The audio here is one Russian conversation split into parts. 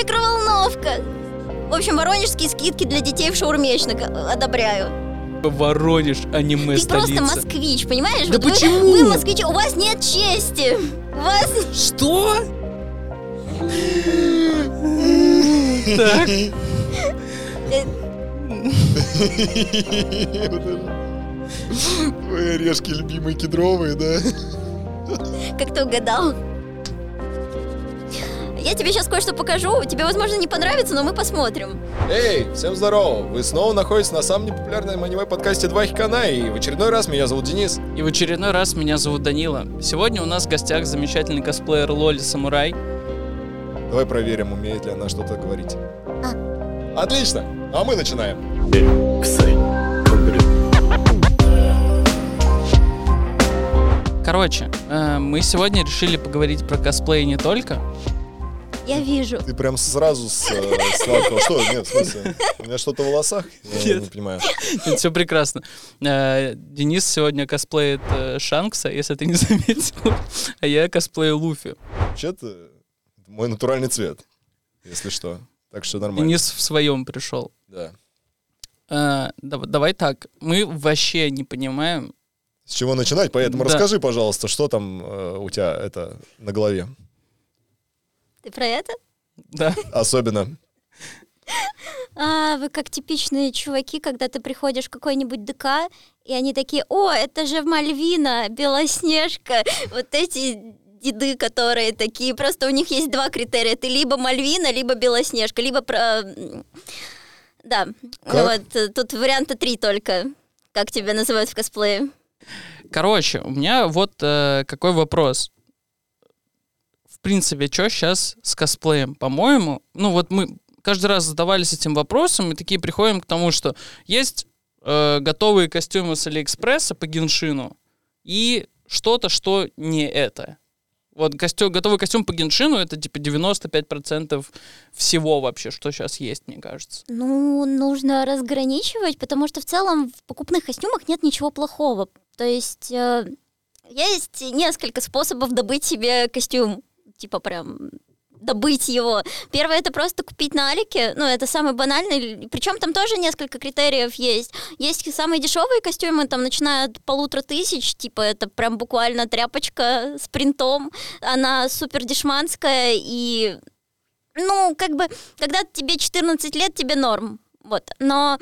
микроволновка. В общем, воронежские скидки для детей в шаурмечных э, одобряю. Воронеж, аниме Ты просто столица. москвич, понимаешь? Да Вот вы- почему? Вы, москвичи, у вас нет чести. У вас... Что? Так, Твои орешки любимые кедровые, да? Как ты угадал? Я тебе сейчас кое-что покажу. Тебе, возможно, не понравится, но мы посмотрим. Эй, всем здорово! Вы снова находитесь на самом непопулярном аниме-подкасте «Два хикана», и в очередной раз меня зовут Денис. и в очередной раз меня зовут Данила. Сегодня у нас в гостях замечательный косплеер Лоли Самурай. Давай проверим, умеет ли она что-то говорить. А. Отлично! А мы начинаем. Короче, э, мы сегодня решили поговорить про косплей не только. Я вижу. Ты прям сразу с э, сладкого. Что? Нет, в смысле? У меня что-то в волосах? Я не понимаю. все прекрасно. Э, Денис сегодня косплеит э, Шанкса, если ты не заметил. А я косплею Луфи. Вообще-то, мой натуральный цвет, если что. Так что нормально. Денис в своем пришел. Да. Дав- Давай так, мы вообще не понимаем, С чего начинать? Поэтому Да. расскажи, пожалуйста, что там э, у тебя это на голове. Ты про это? да, Особенно. А, вы как типичные чуваки, когда ты приходишь в какой-нибудь ДК, и они такие, о, это же Мальвина, Белоснежка, вот эти деды, которые такие, просто у них есть два критерия, ты либо Мальвина, либо Белоснежка, либо про... Да, Как? ну вот, э, тут варианта три только, как тебя называют в косплее. Короче, у меня вот э, какой вопрос. В принципе, что сейчас с косплеем? По-моему, ну вот мы каждый раз задавались этим вопросом и такие приходим к тому, что есть э, готовые костюмы с Алиэкспресса по геншину и что-то, что не это. Вот костюм, готовый костюм по геншину это типа 95% всего вообще, что сейчас есть, мне кажется. Ну, нужно разграничивать, потому что в целом в покупных костюмах нет ничего плохого. То есть э, есть несколько способов добыть себе костюм. Типа прям добыть его. Первое это просто купить на Алике, ну это самый банальный, причем там тоже несколько критериев есть. Есть самые дешевые костюмы, там начиная от полутора тысяч, типа это прям буквально тряпочка с принтом, она супер дешманская и ну, как бы, когда тебе 14 лет, тебе норм. Вот. Но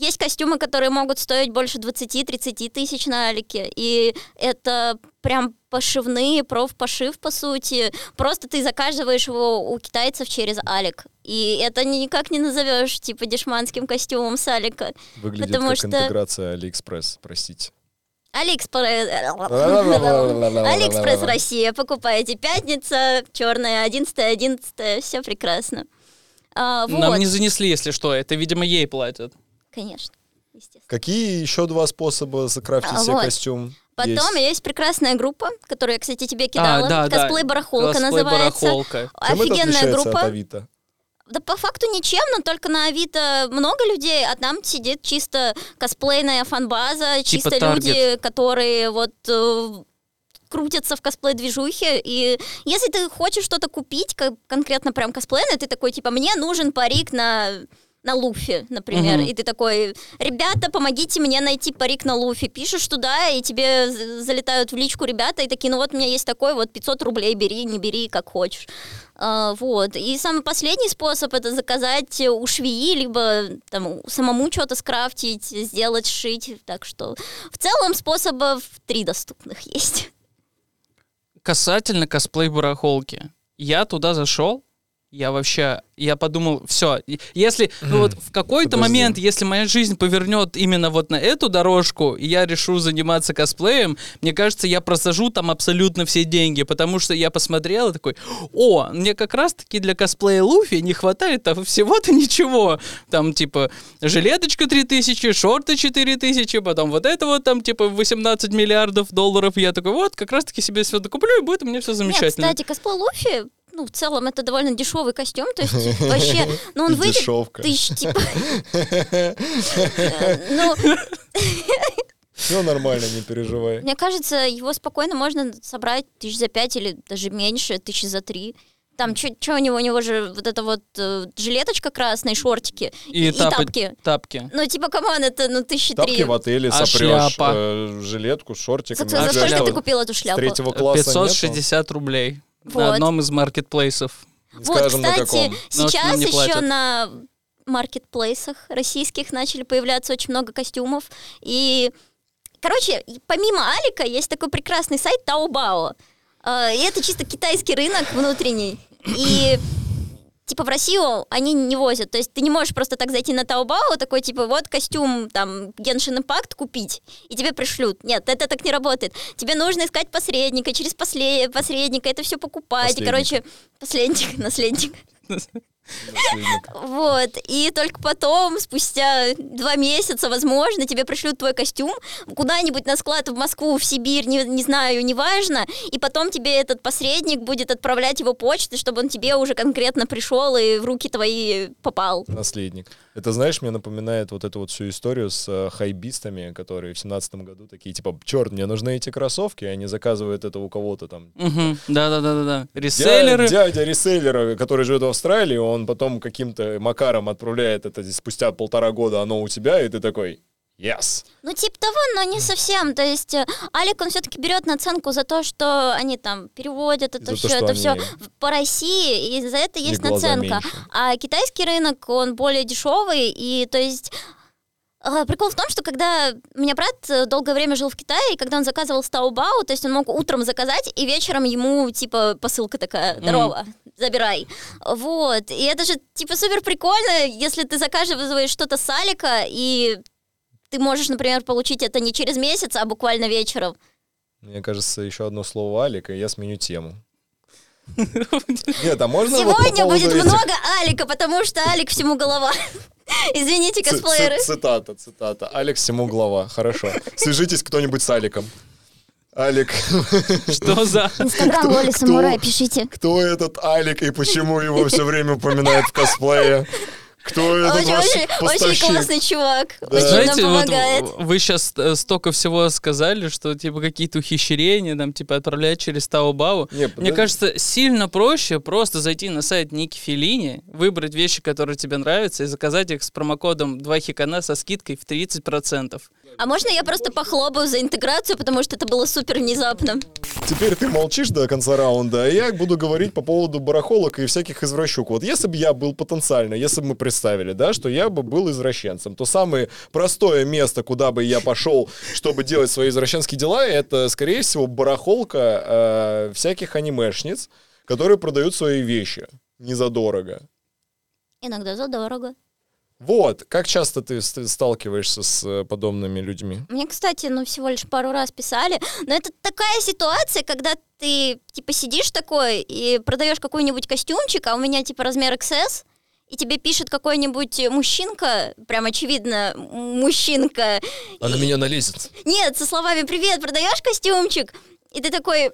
есть костюмы, которые могут стоить больше 20-30 тысяч на Алике. И это прям пошивные, профпошив, по сути. Просто ты заказываешь его у китайцев через Алик. И это ни- никак не назовешь, типа, дешманским костюмом с Алика. Выглядит Потому как что- интеграция Алиэкспресс, простите. Алиэкспресс... Алиэкспресс Россия. Покупаете. Пятница, черная, 11 все прекрасно. А, Нам вот, не занесли, если что, это, видимо, ей платят. Конечно. Естественно. Какие еще два способа закрафтить А, себе вот. костюм? Потом есть? есть прекрасная группа, которую я, кстати, тебе кидала. А, да. Косплей барахолка называется. Барахолка. Чем это Офигенная от группа. Авито? Да по факту ничем, но только на Авито много людей, а там сидит чисто косплейная фанбаза, чисто Таргет. люди, которые вот э, крутятся в косплей-движухе, и если ты хочешь что-то купить, как конкретно прям косплейное, ты такой, типа, мне нужен парик на на Луфи, например, Мгм. и ты такой, ребята, помогите мне найти парик на Луфи, пишешь туда, и тебе залетают в личку ребята, и такие, ну вот у меня есть такой, вот 500 рублей, бери, не бери, как хочешь. А, вот. И самый последний способ это заказать у швеи, либо там самому что-то скрафтить, сделать, сшить. Так что в целом способов три доступных есть. Касательно косплей барахолки. Я туда зашел, я вообще, я подумал, все, если, ну вот в какой-то Подожди. момент, если моя жизнь повернет именно вот на эту дорожку, и я решу заниматься косплеем, мне кажется, я просажу там абсолютно все деньги, потому что я посмотрел и такой, о, мне как раз-таки для косплея Луфи не хватает а всего-то ничего. Там, типа, жилеточка 3000, шорты 4000, потом вот это вот там, типа, 18 миллиардов долларов. Я такой, вот, как раз-таки себе все докуплю, и будет у меня все Нет, замечательно. кстати, косплей Луфи, ну, в целом, это довольно дешевый костюм, то есть вообще, ну, он выйдет Дешевка. тысяч, типа... Ну, Все нормально, не переживай. мне кажется, его спокойно можно собрать тысяч за пять или даже меньше, тысячи за три. Там что у него? У него же вот эта вот э, жилеточка красная, шортики И, и тапы- тапки. тапки. Ну, типа, come on, это, ну, тысячи Тапки три. в отеле А сопрешь, шляпа? э, жилетку, шортик. За, Ну, за а сколько что, ты купил эту С шляпу? третьего класса нету? 560 рублей Вот. на одном из маркетплейсов. Вот, Скажем, на кстати, каком. Но сейчас еще платят. на маркетплейсах российских начали появляться очень много костюмов. И, короче, помимо Алика есть такой прекрасный сайт Taobao. Э, И это чисто китайский рынок внутренний. И типа в Россию они не возят. То есть ты не можешь просто так зайти на Taobao, такой типа вот костюм там Genshin Impact купить, и тебе пришлют. Нет, это так не работает. Тебе нужно искать посредника, через после- посредника это все покупать. И, Последника. короче, последник, наследник. Вот, и только потом, спустя два месяца, возможно, тебе пришлют твой костюм куда-нибудь на склад в Москву, в Сибирь, не, не знаю, неважно, и потом тебе этот посредник будет отправлять его почтой, чтобы он тебе уже конкретно пришел и в руки твои попал. Наследник. Это, знаешь, мне напоминает вот эту вот всю историю с э, хайбистами, которые в семнадцатом году такие, типа, черт, мне нужны эти кроссовки, и они заказывают это у кого-то там. Да-да-да-да. Дя- Реселлеры. Дядя ресейлера, который живет в Австралии, он потом каким-то макаром отправляет это спустя полтора года, оно у тебя, и ты такой, yes. Ну, типа того, но не совсем. То есть э, Алик, он все-таки берет наценку за то, что они там переводят это За все, это они все по России, и за это есть наценка. меньше. А китайский рынок, он более дешевый, и то есть... э, Прикол в том, что когда у меня брат э, долгое время жил в Китае, и когда он заказывал с Taobao, то есть он мог утром заказать, и вечером ему, типа, посылка такая, здорово, забирай. Вот. И это же, типа, супер прикольно, если ты заказываешь что-то с Алика, и ты можешь, например, получить это не через месяц, а буквально вечером. Мне кажется, еще одно слово Алика, и я сменю тему. Нет, а можно Сегодня будет много Алика, потому что Алик всему голова. Извините, косплееры. Цитата, цитата. Алекс всему глава. Хорошо. Свяжитесь кто-нибудь с Аликом. Алик, Что за... Инстаграм кто? Самурай, пишите. кто этот Алик и почему его все время упоминают в косплее? Кто Очень, ваш очень, классный чувак. Да. Очень нам Знаете, вот помогает. вы сейчас столько всего сказали, что типа какие-то ухищрения там типа отправлять через Taobao. Не, Мне подожди. кажется, сильно проще просто зайти на сайт Ники Филини, выбрать вещи, которые тебе нравятся, и заказать их с промокодом 2 хикана со скидкой в 30%. А можно я просто похлопаю за интеграцию, потому что это было супер внезапно? Теперь ты молчишь до конца раунда, а я буду говорить по поводу барахолок и всяких извращук. Вот если бы я был потенциально, если бы мы представили, да, что я бы был извращенцем, то самое простое место, куда бы я пошел, чтобы делать свои извращенские дела, это, скорее всего, барахолка э, всяких анимешниц, которые продают свои вещи незадорого. Иногда задорого. Вот, как часто ты ст- сталкиваешься с э, подобными людьми? Мне, кстати, ну всего лишь пару раз писали, но это такая ситуация, когда ты типа сидишь такой и продаешь какой-нибудь костюмчик, а у меня типа размер XS, и тебе пишет какой-нибудь мужчинка, прям очевидно, мужчинка. Она И- меня налезет. Нет, со словами «Привет, продаешь костюмчик?» И ты такой...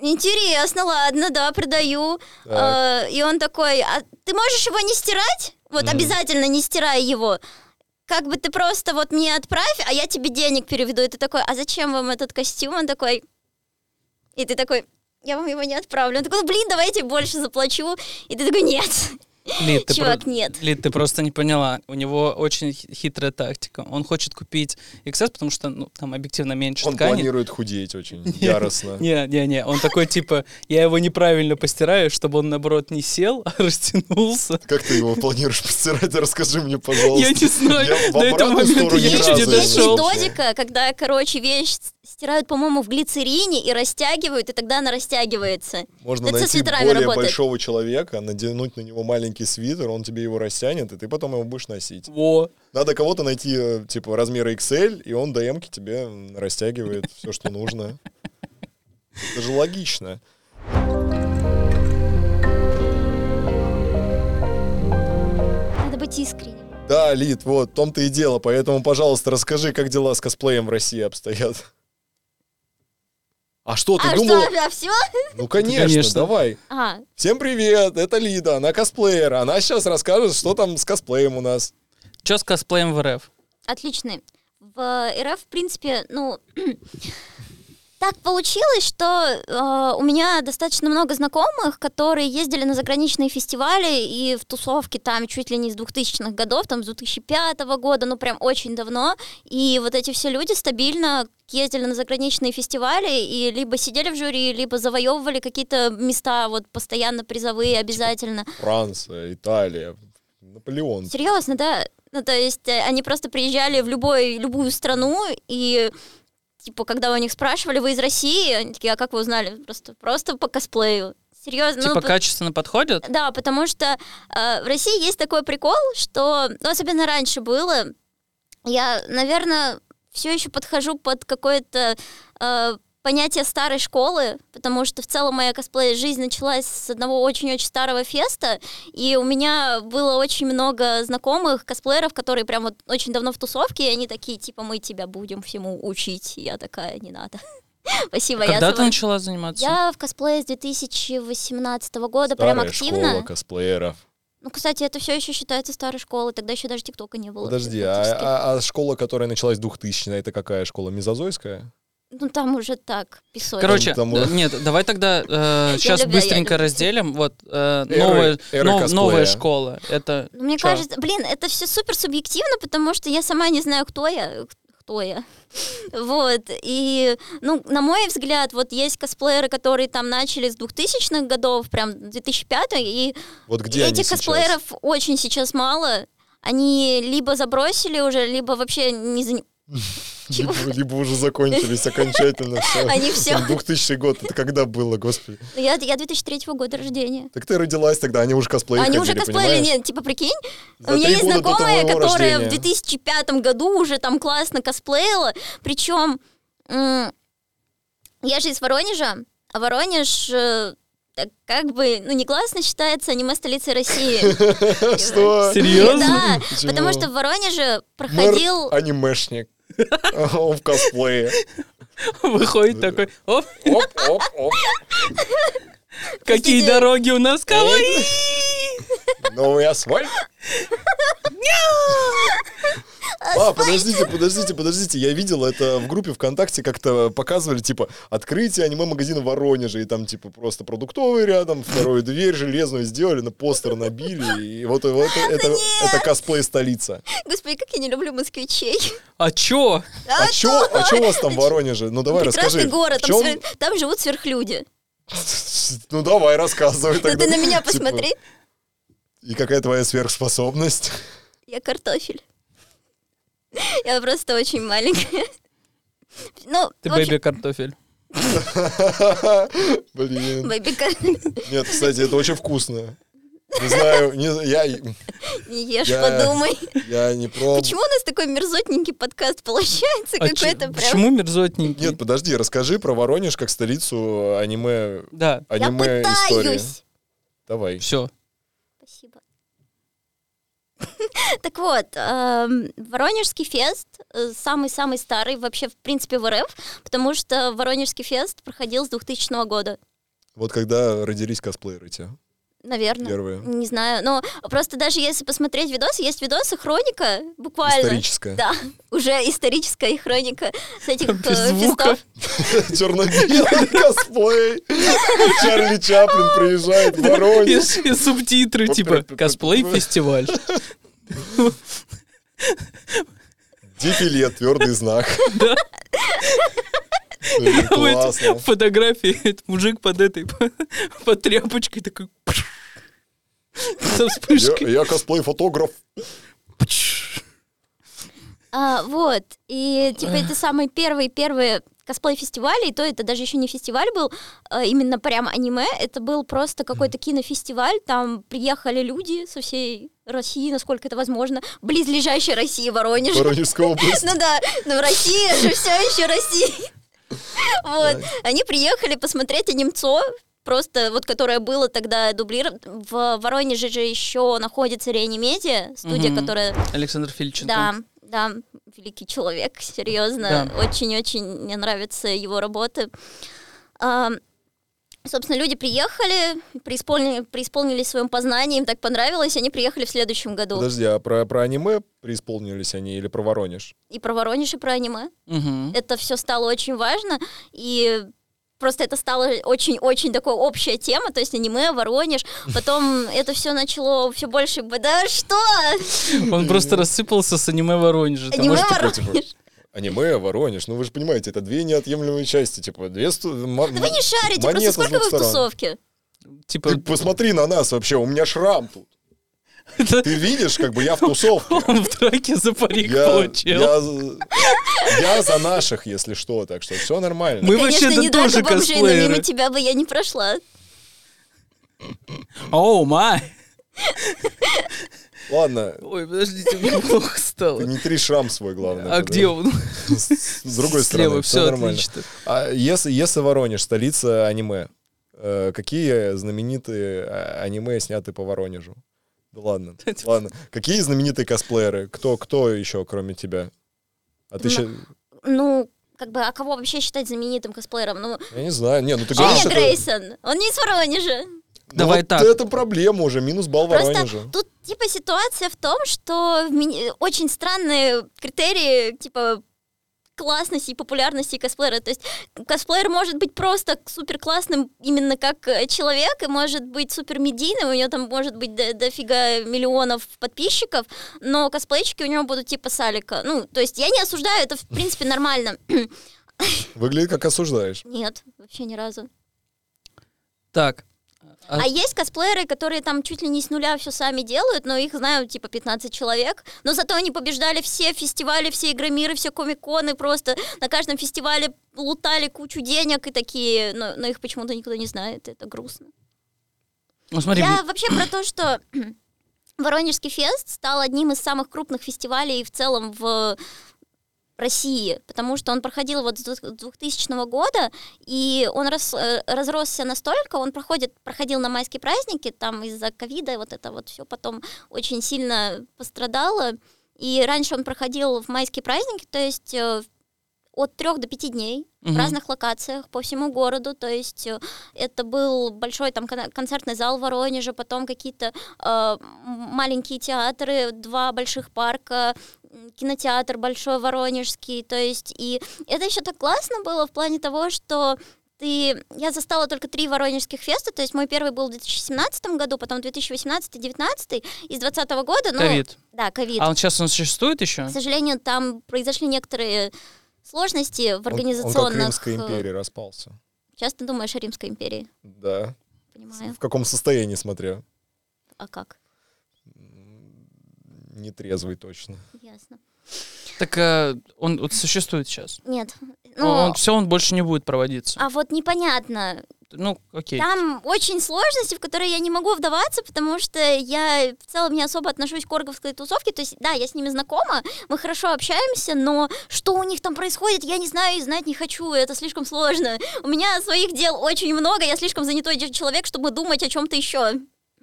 Интересно, ладно, да, продаю. Так. Э, И он такой, а ты можешь его не стирать? Вот Мгм. обязательно не стирай его. Как бы ты просто вот мне отправь, а я тебе денег переведу. И ты такой, а зачем вам этот костюм? Он такой... И ты такой, я вам его не отправлю. Он такой, ну блин, давайте больше заплачу. И ты такой, нет, Лид, ты чувак, про- нет. Лид, ты просто не поняла. У него очень хи- хитрая тактика. Он хочет купить XS, потому что ну, там объективно меньше Он ткани. планирует худеть очень яростно. Не, не, не, он такой типа, я его неправильно постираю, чтобы он наоборот не сел, а растянулся. Как ты его планируешь постирать? Расскажи мне, пожалуйста. Я не знаю, Я в на этом обратную моменте сторону я еще не Есть дошел. шел. методика, когда, короче, вещь стирают, по-моему, в глицерине и растягивают, и тогда она растягивается. Можно Это найти более работает. большого человека, наденуть на него маленький свитер, он тебе его растянет, и ты потом его будешь носить. Во. Надо кого-то найти, э, типа, размера XL, и он до м тебе растягивает все, что нужно. Это же логично. Надо быть искренним. Да, Лид, вот, в том-то и дело. Поэтому, пожалуйста, расскажи, как дела с косплеем в России обстоят. А что, ты а думала? что, а все? Ну, конечно, Конечно. давай. А, Всем привет, это Лида, она косплеер. Она сейчас расскажет, что там с косплеем у нас. Че с косплеем в РФ? отлично. В РФ, в принципе, ну, так получилось, что э, у меня достаточно много знакомых, которые ездили на заграничные фестивали и в тусовки там чуть ли не с 2000-х годов, там с 2005 года, ну прям очень давно. И вот эти все люди стабильно ездили на заграничные фестивали и либо сидели в жюри, либо завоевывали какие-то места вот постоянно призовые обязательно. Франция, Италия, Наполеон. Серьезно, да? Ну, то есть э, они просто приезжали в любой, любую страну, и типа, когда у них спрашивали, вы из России, они такие, а как вы узнали? Просто, просто по косплею. Серьезно. Типа ну, качественно подходят? Да, потому что э, в России есть такой прикол, что, ну, особенно раньше было, я, наверное, все еще подхожу под какое-то э, понятие старой школы, потому что в целом моя косплей жизнь началась с одного очень-очень старого феста, и у меня было очень много знакомых косплееров, которые прям вот очень давно в тусовке, и они такие, типа, мы тебя будем всему учить. И я такая, не надо. Спасибо, я Когда ты сама- начала заниматься? Я в косплее с 2018 года прям Старая активно. школа косплееров. Ну, кстати, это все еще считается старой школой, тогда еще даже ТикТока не было. Подожди, а, а- а школа, которая началась 2000 это какая школа? Мезозойская? Ну, там уже так, песок. Короче, Там- э, нет, давай тогда э, сейчас люблю, быстренько люблю. разделим. Вот э, Эры- новая, эры нов- новая школа. Это Ну, Мне чё? кажется, блин, это все супер субъективно, потому что я сама не знаю, кто я. Кто я? Вот. И, ну, на мой взгляд, вот есть косплееры, которые там начали с 2000-х годов, прям 2005 и Вот где этих сейчас? косплееров очень сейчас мало. Они либо забросили уже, либо вообще не. Либо, либо уже закончились окончательно все. Они все. 2000 год, это когда было, господи? Я, я 2003 года рождения. Так ты родилась тогда, они уже косплеи Они уже косплеили, понимаешь? нет, типа, прикинь, За у меня есть знакомая, которая в рождения. 2005 году уже там классно косплеила, причем я же из Воронежа, а Воронеж э, так как бы, ну, негласно считается аниме-столицей России. Что? Серьезно? Да, потому что в Воронеже Мэр проходил... анимешник. Он в косплее. выходит такой, оп, Оп, оп, оп. какие дороги у нас кавай! Новый асфальт. А, подождите, подождите, подождите. Я видел это в группе ВКонтакте, как-то показывали, типа, открытие аниме-магазина в Воронеже, и там, типа, просто продуктовый рядом, вторую дверь железную сделали, на постер набили, и вот, вот это, это косплей столица. Господи, как я не люблю москвичей. А чё? А чё, а чё у вас там в Воронеже? Ну давай Прекрасный расскажи. город, там, свер- там живут сверхлюди. Ну давай, рассказывай Ну тогда. ты на меня Типа, посмотри, И какая твоя сверхспособность? я картофель. Я просто очень маленькая. Ну, Ты бэби-картофель. Блин. бэби кар- Нет, кстати, это очень вкусно. Не знаю, не, я, Не ешь, Я- подумай. я не пробовал. Почему у нас такой мерзотненький подкаст получается? А Какой-то прям... Почему мерзотненький? Нет, подожди, расскажи про Воронеж как столицу аниме, Да, Я аниме истории. пытаюсь. Давай. все. Так вот, эм, Воронежский фест э, самый-самый старый вообще, в принципе, в РФ, потому что Воронежский фест проходил с 2000 года, Вот когда родились косплееры те, наверное. первые. Не знаю, но просто даже если посмотреть видосы, есть видосы, хроника, буквально. Историческая. Да, уже историческая хроника с этих Без э, звука. фестов. Черно-белый косплей. Чарли Чаплин приезжает в Воронеж. И, субтитры, типа, косплей-фестиваль. Дефиле, твердый знак. Классно. Фотографии, этот мужик под этой, под тряпочкой такой... Со Я, вспышкой. я косплей-фотограф. А, вот, и типа это самые первые-первые косплей-фестивали, и то это даже еще не фестиваль был, а именно прям аниме, это был просто какой-то кинофестиваль, там приехали люди со всей России, насколько это возможно, близлежащей России, Воронеж. Воронежская область. Ну да, но Россия же все еще Россия. Вот, они приехали посмотреть анимцо, просто вот которое было тогда дублировано. В Воронеже же еще находится Реанимедиа, студия, которая Александр Фильченко. да, да, великий человек, серьезно. Да. Очень-очень мне нравятся его работы. Собственно, люди приехали, преисполнили, преисполнились своим познанием, им так понравилось, они приехали в следующем году. Подожди, а про, про аниме преисполнились они или про Воронеж? И про Воронеж, и про аниме. Мгм. Это все стало очень важно, и просто это стало очень-очень такой общая тема, то есть аниме, Воронеж, потом это все начало все больше, да что? Он просто рассыпался с аниме Воронежа. Аниме Воронеж. Аниме, Воронеж, ну вы же понимаете, это две неотъемлемые части, типа, две... сту- Да вы не шарите, просто сколько вы в тусовке? Типа, Ты посмотри на нас вообще, у меня шрам тут. это Ты видишь, как бы я в тусовке. он в драке за парик Я, получил. я, за- я за наших, если что, так что все нормально. Мы Конечно, вообще-то не тоже драка бомжей, но косплееры. мимо тебя бы я не прошла. Оу, май. Ладно, Ой, подождите, мне плохо стало. ты не три шрам свой, главное. А да. где он? С, другой Слева, стороны, все все нормально. отлично. А если, если Воронеж, столица аниме, э, какие знаменитые а, аниме сняты по Воронежу? Да ладно, ладно. Какие знаменитые косплееры? Кто, кто еще, кроме тебя? А ты Ну, ща- Ну, как бы, а кого вообще считать знаменитым косплеером? Ну, Я не знаю. Не, ну ты говоришь, Грейсон, он не из Воронежа. Ну Давай вот так. Это проблема уже, минус балл Просто Воронежа. тут, типа, ситуация в том, что очень странные критерии, типа, классности и популярности косплеера. То есть косплеер может быть просто супер классным именно как э, человек, и может быть супер медийным, у него там может быть до- дофига миллионов подписчиков, но косплейщики у него будут типа Салика. Ну, то есть я не осуждаю, это в принципе нормально. Выглядит как осуждаешь. Нет, вообще ни разу. Так. А- А есть косплееры, которые там чуть ли не с нуля все сами делают, но их знают типа 15 человек. Но зато они побеждали все фестивали, все игромиры, все комиконы, просто на каждом фестивале лутали кучу денег и такие, но, но их почему-то никто не знает, это грустно. Ну смотри, Я вообще про то, что Воронежский фест стал одним из самых крупных фестивалей в целом в России, потому что он проходил вот с двух- 2000 года, и он рас- э, разросся настолько, он проходит, проходил на майские праздники, там из-за ковида вот это вот все потом очень сильно пострадало, и раньше он проходил в майские праздники, то есть э, от трех до пяти дней в Мгм. разных локациях по всему городу, то есть э, это был большой там кон- концертный зал в Воронеже, потом какие-то э, маленькие театры, два больших парка, кинотеатр большой воронежский, то есть и это еще так классно было в плане того, что ты... Я застала только три воронежских феста, то есть мой первый был в 2017 году, потом 2018-2019, из 2020 года, ну... ковид. Да, ковид. А он сейчас он существует еще? К сожалению, там произошли некоторые сложности в Он, он как организационных... Римская э, империя распался. Сейчас ты думаешь о Римской империи, Да. понимаю. В каком состоянии, смотря. А как? Нетрезвый точно. Ясно. Так э, он вот существует сейчас. Нет. Ну, он, все, он больше не будет проводиться. а вот непонятно. Ну, окей. Там очень сложности, в которые я не могу вдаваться, потому что я в целом не особо отношусь к орговской тусовке. То есть, да, я с ними знакома, мы хорошо общаемся, но что у них там происходит, я не знаю и знать не хочу. Это слишком сложно. У меня своих дел очень много, я слишком занятой человек, чтобы думать о чем-то еще.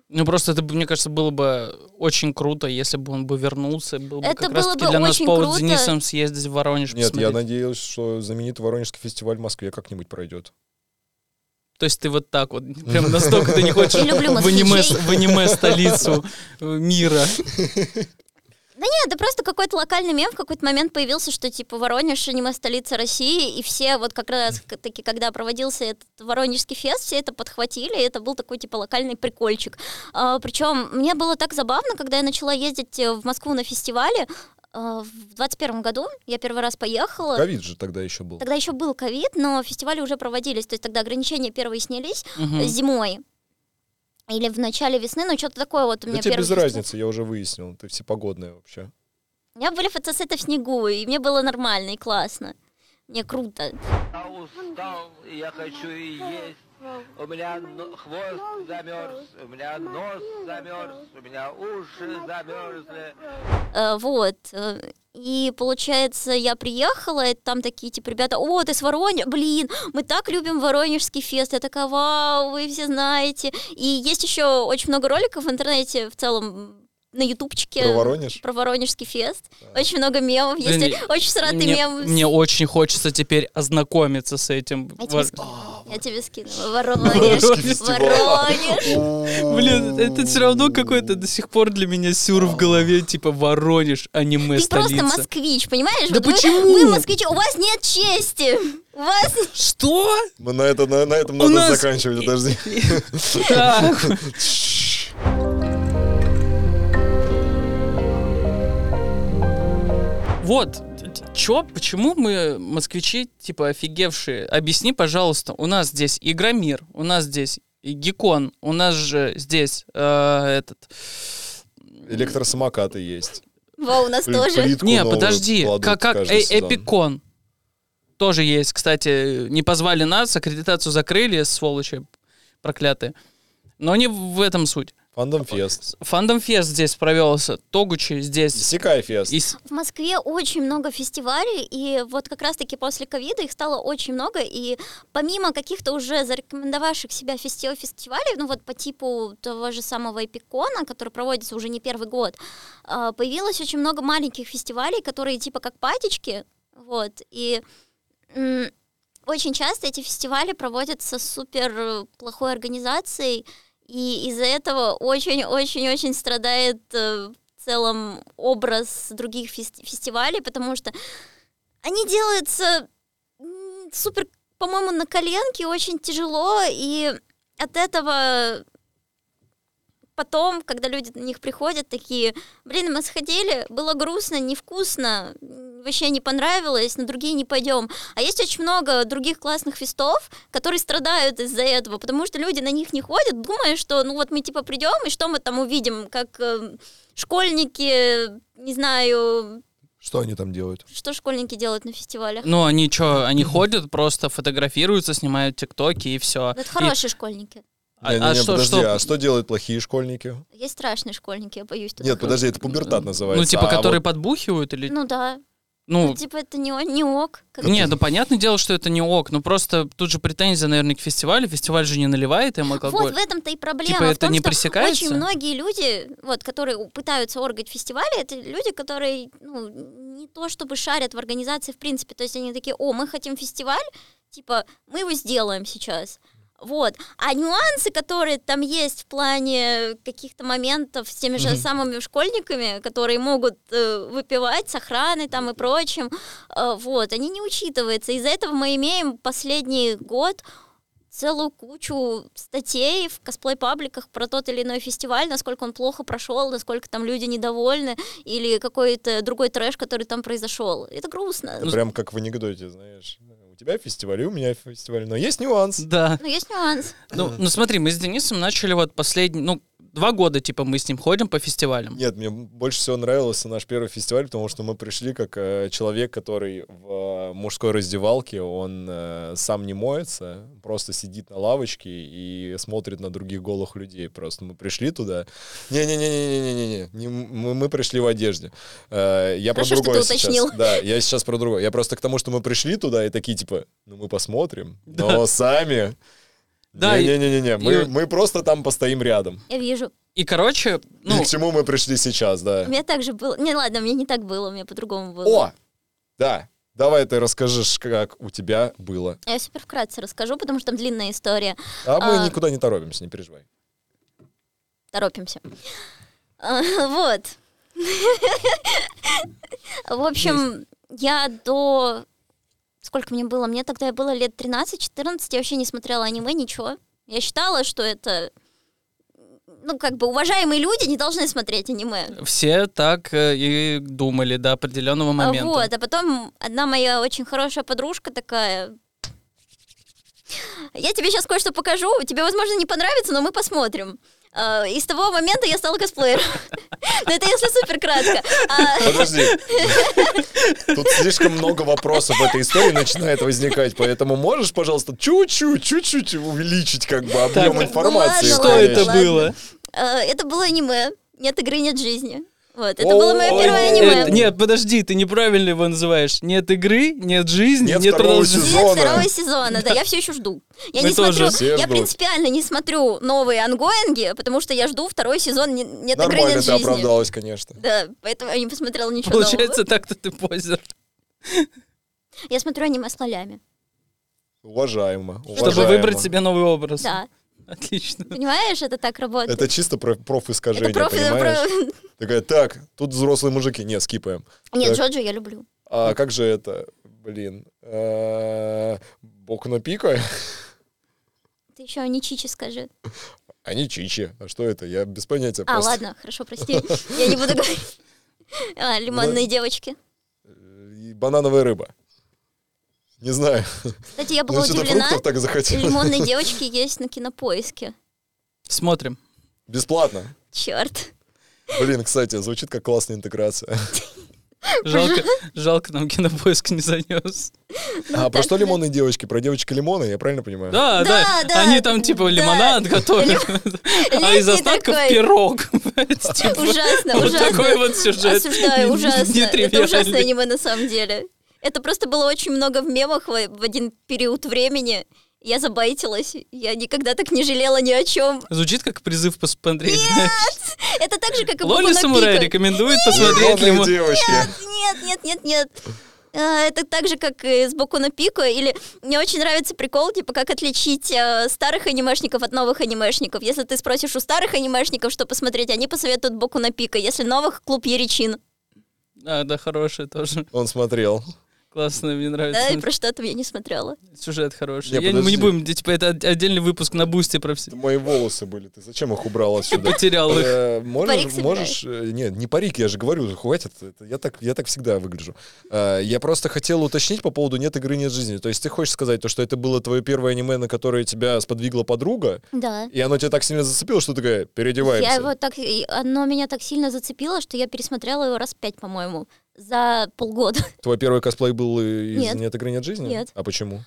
Ну, просто это, мне кажется, было бы очень круто, если бы он бы вернулся. Был бы Это как было раз-таки бы для нас повод круто. с Денисом съездить в Воронеж Нет, я посмотреть. надеюсь, что знаменитый Воронежский фестиваль в Москве как-нибудь пройдет. То есть ты вот так вот, прям настолько ты не хочешь в аниме, в аниме столицу э, мира. Да нет, это просто какой-то локальный мем в какой-то момент появился, что типа Воронеж аниме столица России, и все вот как раз таки, когда проводился этот Воронежский фест, все это подхватили, и это был такой типа локальный прикольчик. причем мне было так забавно, когда я начала ездить э, в Москву на фестивале, а, в двадцать первом году я первый раз поехала. Ковид же тогда еще был. Тогда еще был ковид, но фестивали уже проводились, то есть тогда ограничения первые снялись э, зимой. Или в начале весны, ну что-то такое вот у Да меня тебе первый без фестиваль. разницы, я уже выяснил. Ты всепогодная вообще. У меня были фотосеты в снегу, и мне было нормально и классно. Мне круто. Я устал, я хочу и есть. У меня хвост замерз, у меня нос замерз, у меня уши замерзли. Э, вот. э, И получается, я приехала, и там такие типа ребята, о, ты с Воронежа, блин, мы так любим Воронежский фест. Я такая, вау, вы все знаете. И есть еще очень много роликов в интернете в целом на ютубчике. Про Воронеж? Про Воронежский фест. Очень много мемов. Блин, Есть очень сратый мне, мем. мне очень хочется теперь ознакомиться с этим. Я тебе Вор- скину. Я тебе скину. Воронеж. Воронеж. Блин, это все равно какой-то до сих пор для меня сюр в голове, типа Воронеж, аниме Ты просто столица. москвич, понимаешь? Да почему? Вы москвичи, у вас нет чести. У вас... Что? Мы на, это, на, на этом У надо нас- заканчивать, подожди. Вот, чё, почему мы, москвичи, типа, офигевшие? Объясни, пожалуйста, у нас здесь Игромир, у нас здесь Гикон, у нас же здесь э, этот... Электросамокаты есть. Во, у нас тоже. Не, подожди, как, как э-. Эпикон тоже есть, кстати, не позвали нас, аккредитацию закрыли, сволочи проклятые. Но не в этом суть. Фандом Фест. Фандом Фест здесь провелся, Тогучи здесь. Секай Фест. И В Москве очень много фестивалей, и вот как раз-таки после ковида их стало очень много, и помимо каких-то уже зарекомендовавших себя фести- фестивалей, ну вот по типу того же самого Эпикона, который проводится уже не первый год, а, появилось очень много маленьких фестивалей, которые типа как патечки, вот, и очень часто эти фестивали проводятся с супер э, плохой организацией, и из-за этого очень-очень-очень страдает э, в целом образ других фес- фестивалей, потому что они делаются супер, по-моему, на коленке, очень тяжело, и от этого потом, когда люди на них приходят, такие, блин, мы сходили, было грустно, невкусно, вообще не понравилось, на другие не пойдем. А есть очень много других классных фестов, которые страдают из-за этого, потому что люди на них не ходят, думая, что ну вот мы типа придем, и что мы там увидим, как э, школьники, не знаю, Что они там делают? что школьники делают на фестивалях. Ну, они что, они ходят, просто фотографируются, снимают тиктоки и все. Это хорошие школьники. А, Не-не-не, а что, подожди, что? а что делают плохие школьники? Есть страшные школьники, я боюсь. Нет, подожди, это пубертат называется. Ну, типа, а которые вот- подбухивают или... Ну да. Ну, Ну, типа, это не, не ок. как- не, ну понятное дело, что это не ок, но просто тут же претензия, наверное, к фестивалю. Фестиваль же не наливает им алкоголь. Вот в этом-то и проблема. Типа, в это том, не что пресекается? Очень многие люди, вот, которые пытаются органить фестивали, это люди, которые ну, не то чтобы шарят в организации в принципе. То есть они такие, о, мы хотим фестиваль, типа, мы его сделаем сейчас. Вот. А нюансы, которые там есть в плане каких-то моментов с теми же Мгм. самыми школьниками, которые могут э, выпивать с охраной там и прочим, э, вот, они не учитываются. Из-за этого мы имеем последний год целую кучу статей в косплей-пабликах про тот или иной фестиваль, насколько он плохо прошел, насколько там люди недовольны, или какой-то другой трэш, который там произошел. Это грустно. Это прям как в анекдоте, знаешь. У тебя фестиваль, и у меня фестиваль. Но есть нюанс. Да. Но есть нюанс. Ну, ну смотри, мы с Денисом начали вот последний, ну, два года, типа, мы с ним ходим по фестивалям. Нет, мне больше всего нравился наш первый фестиваль, потому что мы пришли как э, человек, который в э, мужской раздевалке, он э, сам не моется, просто сидит на лавочке и смотрит на других голых людей. Просто мы пришли туда. Не-не-не-не-не-не-не, не, мы, мы пришли в одежде. Э, я Хорошо, про что другое ты сейчас. уточнил. Да, я сейчас про другое. Я просто к тому, что мы пришли туда и такие типа, ну мы посмотрим, Да. но сами. Да, и- Не-не-не-не, мы, и- мы просто там постоим рядом. Я вижу. И, короче, ну, И к чему мы пришли сейчас, да. У меня так же было. Не, ладно, у меня не так было, у меня по-другому было. О! Да. Давай ты расскажешь, как у тебя было. Я супер вкратце расскажу, потому что там длинная история. А мы А. никуда не торопимся, не переживай. Торопимся. А, Вот. В общем, я до... Сколько мне было? Мне тогда было лет 13-14, я вообще не смотрела аниме, ничего. Я считала, что это... Ну, как бы, уважаемые люди не должны смотреть аниме. все так э, и думали до определенного А момента. Вот, а потом одна моя очень хорошая подружка такая... Я тебе сейчас кое-что покажу, тебе, возможно, не понравится, но мы посмотрим. А, И с того момента я стала косплеером. Но это если супер кратко. А, Подожди. Тут слишком много вопросов в этой истории начинает возникать, поэтому можешь, пожалуйста, чуть-чуть, чуть-чуть увеличить как бы объем информации. Что это было? а, Это было аниме. Нет игры, нет жизни. Вот, это было мое первое нет. аниме. Нет, подожди, ты неправильно его называешь. Нет игры, нет жизни, Нет нет, второго продолжения. сезона. Нет второго сезона, да, я все еще жду. Я Мы не тоже. смотрю, Все я ждут. принципиально не смотрю новые ангоинги, потому что я жду второй сезон «Не- «Нет игры, Нормально нет ты жизни». оправдалась, конечно. Да, поэтому я не посмотрела ничего Получается, так-то ты позер. Я смотрю аниме с лолями. Уважаемо. Чтобы выбрать себе новый образ. Да. Отлично. Понимаешь, это так работает. Это чисто про профискажение, Это профи- понимаешь? про- Такая, так, тут взрослые мужики. Нет, скипаем. Нет, Так. Джоджо я люблю. А как же это, блин, э, Боку на пика? Ты еще не Чичи скажи. Они чичи. А что это? Я без понятия. А, просто. ладно, хорошо, прости. Я не буду говорить. А, лимонные девочки. И банановая рыба. Не знаю. Кстати, я была Ну, что-то удивлена. так. Лимонные девочки есть на кинопоиске. Смотрим. Бесплатно. Черт. Блин, кстати, звучит как классная интеграция. Жалко, жалко нам кинопоиск не занес. А про что лимонные девочки? Про девочки лимоны, я правильно понимаю? Да, Да, да, Они там типа да. лимонад готовят, а из остатков пирог. Типа, Ужасно, Вот ужасно. такой вот сюжет. Осуждаю, ужасно. Это ужасное аниме на самом деле. Это просто было очень много в мемах в в один период времени. Я забайтилась. Я никогда так не жалела ни о чем. Звучит как призыв посмотреть. знаешь. Это так же, как и Лоли Боку на Самурай Пико. рекомендует посмотреть Лимонные лимон. девочки. Нет, нет, нет, нет. А, Это так же, как и с Боку на Пико. Или мне очень нравится прикол, типа, как отличить э, старых анимешников от новых анимешников. Если ты спросишь у старых анимешников, что посмотреть, они посоветуют Боку на Пико. Если новых, клуб Яричин. А, да, хороший тоже. Он смотрел. Классно, мне Да, нравится. и про что там я не смотрела. Сюжет хороший. Не, Я- Мы не будем, типа, это от- отдельный выпуск на бусте про все. Это мои волосы были. Ты зачем их убрал отсюда? Потерял их. Э, Можешь, можешь, э, нет, не парик, я же говорю, хватит, я так, я так всегда выгляжу. Э, Я просто хотел уточнить по поводу «Нет игры, нет жизни». То есть ты хочешь сказать, то, что это было твое первое аниме, на которое тебя сподвигла подруга, Да. и оно тебя так сильно зацепило, что ты такая, переодеваемся. Я его так, оно меня так сильно зацепило, что я пересмотрела его раз пять, по-моему, за полгода. Твой первый косплей был из Нет. «Нет игры, нет жизни»? Нет. А почему?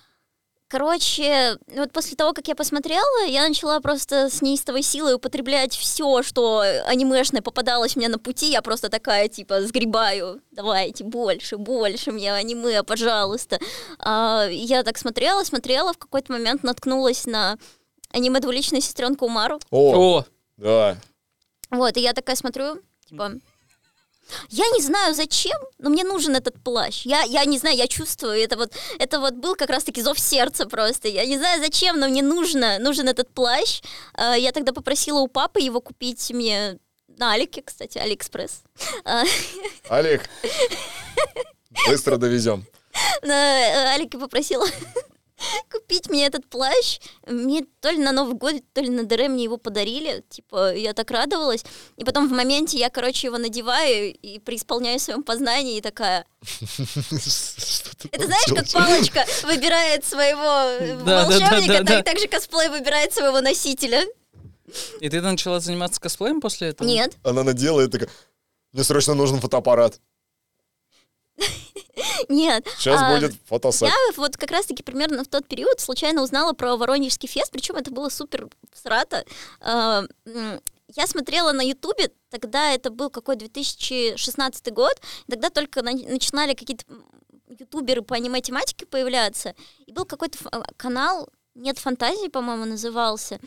Короче, вот после того, как я посмотрела, я начала просто с неистовой силой употреблять все, что анимешное попадалось мне на пути. Я просто такая, типа, сгребаю, давайте больше, больше мне аниме, пожалуйста. А, я так смотрела, смотрела, в какой-то момент наткнулась на аниме «Двуличная сестренка Умару». О, О, да. Вот, и я такая смотрю, типа, я не знаю зачем, но мне нужен этот плащ. Я, я не знаю, я чувствую, это вот, это вот был как раз-таки зов сердца просто. Я не знаю зачем, но мне нужно, нужен этот плащ. А, Я тогда попросила у папы его купить мне на Алике, кстати, Алиэкспресс. А, Олег, быстро довезем. На э, Алике попросила купить мне этот плащ. Мне то ли на Новый год, то ли на ДР мне его подарили. Типа, я так радовалась. И потом в моменте я, короче, его надеваю и преисполняю в своем познании и такая... Это знаешь, как палочка выбирает своего э, волшебника, так, так же косплей выбирает своего носителя. и ты начала заниматься косплеем после этого? Нет. Она надела и такая, мне срочно нужен фотоаппарат. Нет. Сейчас А, будет фотосет. Я вот как раз-таки примерно в тот период случайно узнала про Воронежский фест, причем это было супер срато. А, Я смотрела на Ютубе, тогда это был какой 2016 год, тогда только на- начинали какие-то ютуберы по аниме-тематике появляться, и был какой-то ф- канал «Нет фантазии», по-моему, назывался,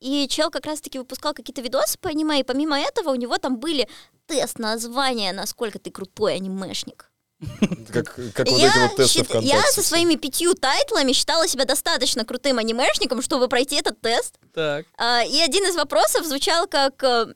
и чел как раз-таки выпускал какие-то видосы по аниме, и помимо этого у него там были тест на звание, насколько ты крутой анимешник. Как, как вот Я, эти вот тесты счит- я со своими пятью тайтлами считала себя достаточно крутым анимешником, чтобы пройти этот тест. Так. А, и один из вопросов звучал как... э,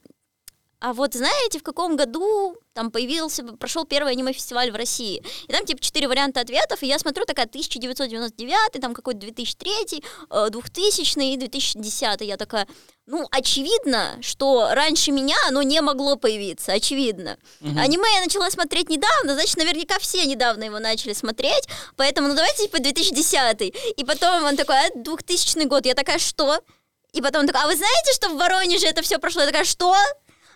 А вот знаете, в каком году там появился, прошел первый аниме-фестиваль в России? И там типа четыре варианта ответов, и я смотрю, такая 1999, там какой-то 2003, э, 2000 и 2010. Я такая, ну, очевидно, что раньше меня оно не могло появиться, очевидно. Мгм. Аниме я начала смотреть недавно, значит, наверняка все недавно его начали смотреть, поэтому, ну, давайте, типа, 2010 И потом он такой, а, 2000 год. Я такая, что? И потом он такой, а вы знаете, что в Воронеже это все прошло? Я такая, что?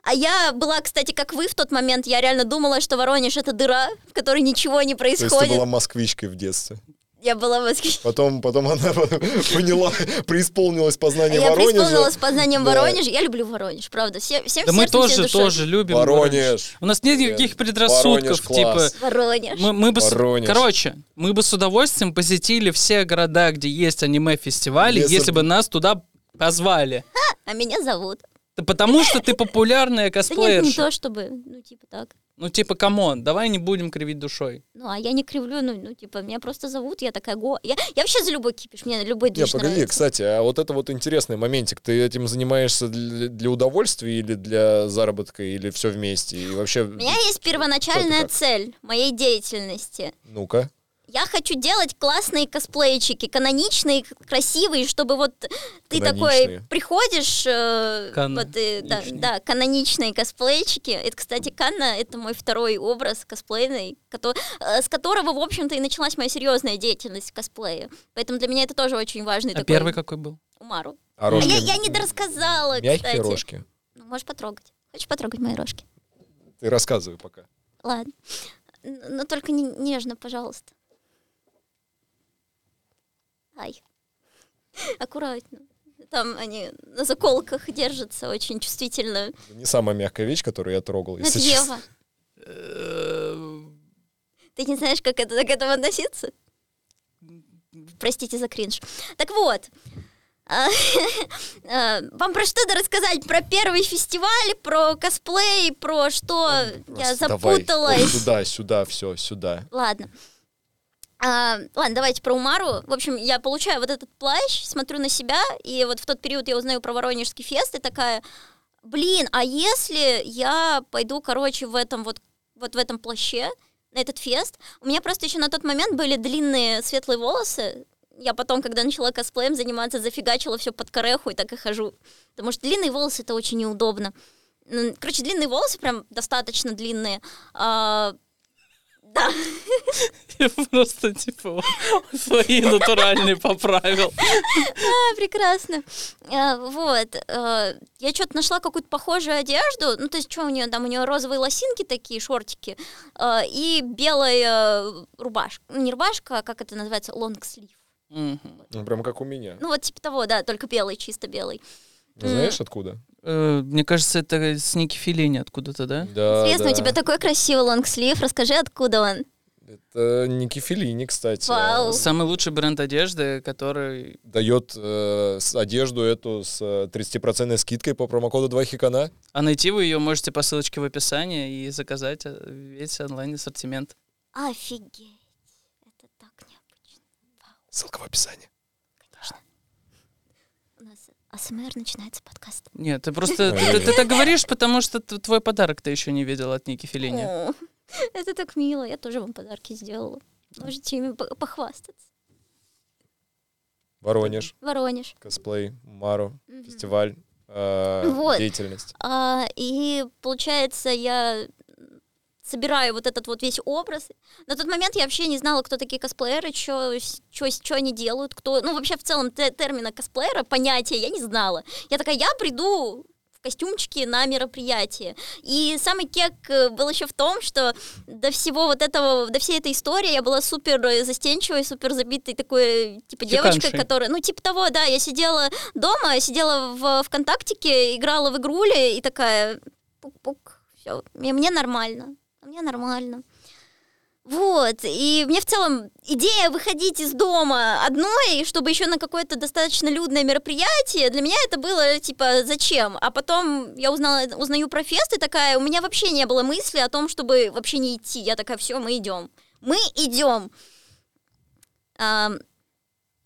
А я была, кстати, как вы в тот момент, я реально думала, что Воронеж это дыра, в которой ничего не То есть ты происходит. была москвичкой в детстве. Я была восхищена. Потом, потом она поняла, преисполнилась познанием Я Воронежа. преисполнилась познанием Да. Воронежа. Я люблю Воронеж, правда. Все, всем Да мы тоже, тоже любим Воронеж. Воронеж. У нас нет никаких Воронеж предрассудков, типа... Воронеж. Мы, мы бы с-. Короче, мы бы с удовольствием посетили все города, где есть аниме-фестивали, Если если, бы- нас туда позвали. А меня зовут. Потому что ты популярная Да нет, не косплеерша. то чтобы, ну, типа так. Ну, типа, come on, давай не будем кривить душой. Ну, а я не кривлю, ну, ну типа, меня просто зовут, я такая го... Я, я вообще за любой кипиш, мне любой Не, движ погоди, нравится. кстати, а вот это вот интересный моментик. Ты этим занимаешься для, для удовольствия или для заработка, или все вместе? И вообще, У меня есть первоначальная цель моей деятельности. ну-ка. Я хочу делать классные косплейчики, каноничные, красивые, чтобы вот ты такой приходишь, э, вот, э, да, Каноничные. да, каноничные косплейчики. Это, кстати, Канна — это мой второй образ косплейный, кото- э, с которого, в общем-то, и началась моя серьезная деятельность в косплее. Поэтому для меня это тоже очень важный А такой... первый какой был? Умару. А А рожки? я, я не дорассказала, Мягкие кстати. рожки. Ну, можешь потрогать. Хочешь потрогать мои рожки? Ты рассказывай пока. Ладно. Но только не- нежно, пожалуйста. Ай. Аккуратно. Там они на заколках держатся очень чувствительно. Не самая мягкая вещь, которую я трогал, если это честно. Ева. Ты не знаешь, как это, к этому относиться? Простите за кринж. Так вот. а, Вам про что-то рассказать? Про первый фестиваль, про косплей, про что? Я давай, запуталась. сюда, сюда, все, сюда. Ладно. А, ладно, давайте про Умару. В общем, я получаю вот этот плащ, смотрю на себя, и вот в тот период я узнаю про Воронежский фест, и такая, блин, а если я пойду, короче, в этом вот, вот в этом плаще, на этот фест? У меня просто еще на тот момент были длинные светлые волосы, я потом, когда начала косплеем заниматься, зафигачила все под кореху и так и хожу. Потому что длинные волосы это очень неудобно. Короче, длинные волосы прям достаточно длинные. А, да. Я просто, типа, свои натуральные поправил. А, прекрасно. А, Вот. а, Я что-то нашла какую-то похожую одежду. Ну, то есть, что у нее там? У нее розовые лосинки такие, шортики, а, и белая рубашка. Ну, не рубашка, а как это называется? Лонгслив. Мгм. Ну, прям как у меня. Ну, вот типа того, да, только белый, чисто белый. Знаешь, откуда? Э, Мне кажется, это с Ники Филини откуда-то, да? Да, Интересно, да. у тебя такой красивый лонгслив. Расскажи, откуда он? Это Ники Феллини, кстати. Вау. Самый лучший бренд одежды, который... Дает э, одежду эту с э, 30% скидкой по промокоду 2 хикана. А найти вы ее можете по ссылочке в описании и заказать э, весь онлайн-ассортимент. Офигеть. Это так необычно. Ссылка в описании. АСМР начинается подкаст. Нет, ты просто... Ты, ты так говоришь, потому что твой подарок ты еще не видел от Ники Филини. Это так мило. Я тоже вам подарки сделала. Можете ими по- похвастаться. Воронеж, Воронеж. косплей, Мару, фестиваль, э, Вот. деятельность. А, и получается, я собираю вот этот вот весь образ. На тот момент я вообще не знала, кто такие косплееры, что они делают, кто... Ну, вообще, в целом, те- термина косплеера, понятия я не знала. Я такая, я приду в костюмчике на мероприятие. И самый кек э, был еще в том, что до всего вот этого, до всей этой истории я была супер застенчивой, супер забитой такой, типа, девочкой, которая... Ну, типа того, да, я сидела дома, сидела в ВКонтактике, играла в игрули и такая, пук-пук, все, мне, мне нормально, мне нормально. Вот, и мне в целом идея выходить из дома одной, чтобы еще на какое-то достаточно людное мероприятие, для меня это было типа зачем? А потом я узнала, узнаю про фест и такая, у меня вообще не было мысли о том, чтобы вообще не идти. Я такая, все, мы идем. Мы идем. Ам,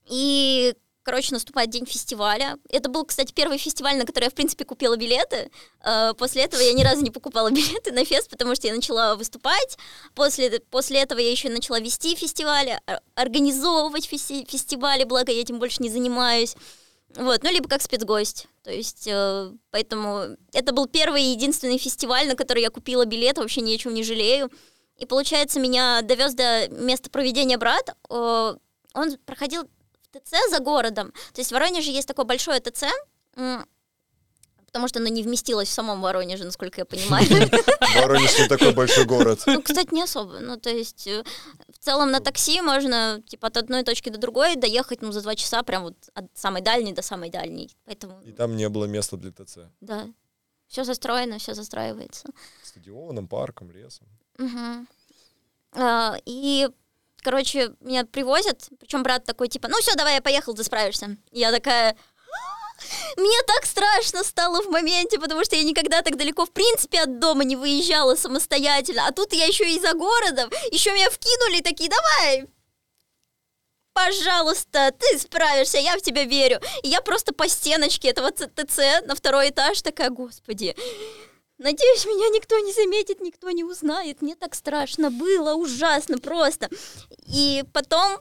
И, короче, наступает день фестиваля. Это был, кстати, первый фестиваль, на который я, в принципе, купила билеты. Э, После этого я ни разу не покупала билеты на фест, потому что я начала выступать. После, после этого я еще начала вести фестивали, ор- организовывать фести- фестивали, благо я этим больше не занимаюсь. Вот, ну, либо как спецгость. То есть, э, поэтому это был первый и единственный фестиваль, на который я купила билет, вообще ни о чем не жалею. И, получается, меня довез до места проведения брат. Он проходил ТЦ за городом. То есть в Воронеже есть такое большое ТЦ. потому что она не вместилась в самом Воронеже, насколько я понимаю. Воронеж не такой большой город. Ну, кстати, не особо. Ну, то есть, э, в целом на такси можно, типа, от одной точки до другой доехать, ну, за два часа, прям вот от самой дальней до самой дальней. Поэтому, И там не было места для ТЦ. да, все застроено, все застраивается. Стадионом, парком, лесом. А, И, короче, меня привозят, причем брат такой, типа, ну все, давай, я поехал, ты справишься. Я такая, «А, мне так страшно стало в моменте, потому что я никогда так далеко, в принципе, от дома не выезжала самостоятельно. А тут я еще и за городом, еще меня вкинули, такие, давай, пожалуйста, ты справишься, я в тебя верю. И я просто по стеночке этого ТЦ на второй этаж такая, господи, Надеюсь, меня никто не заметит, никто не узнает. Мне так страшно было, ужасно просто. И потом,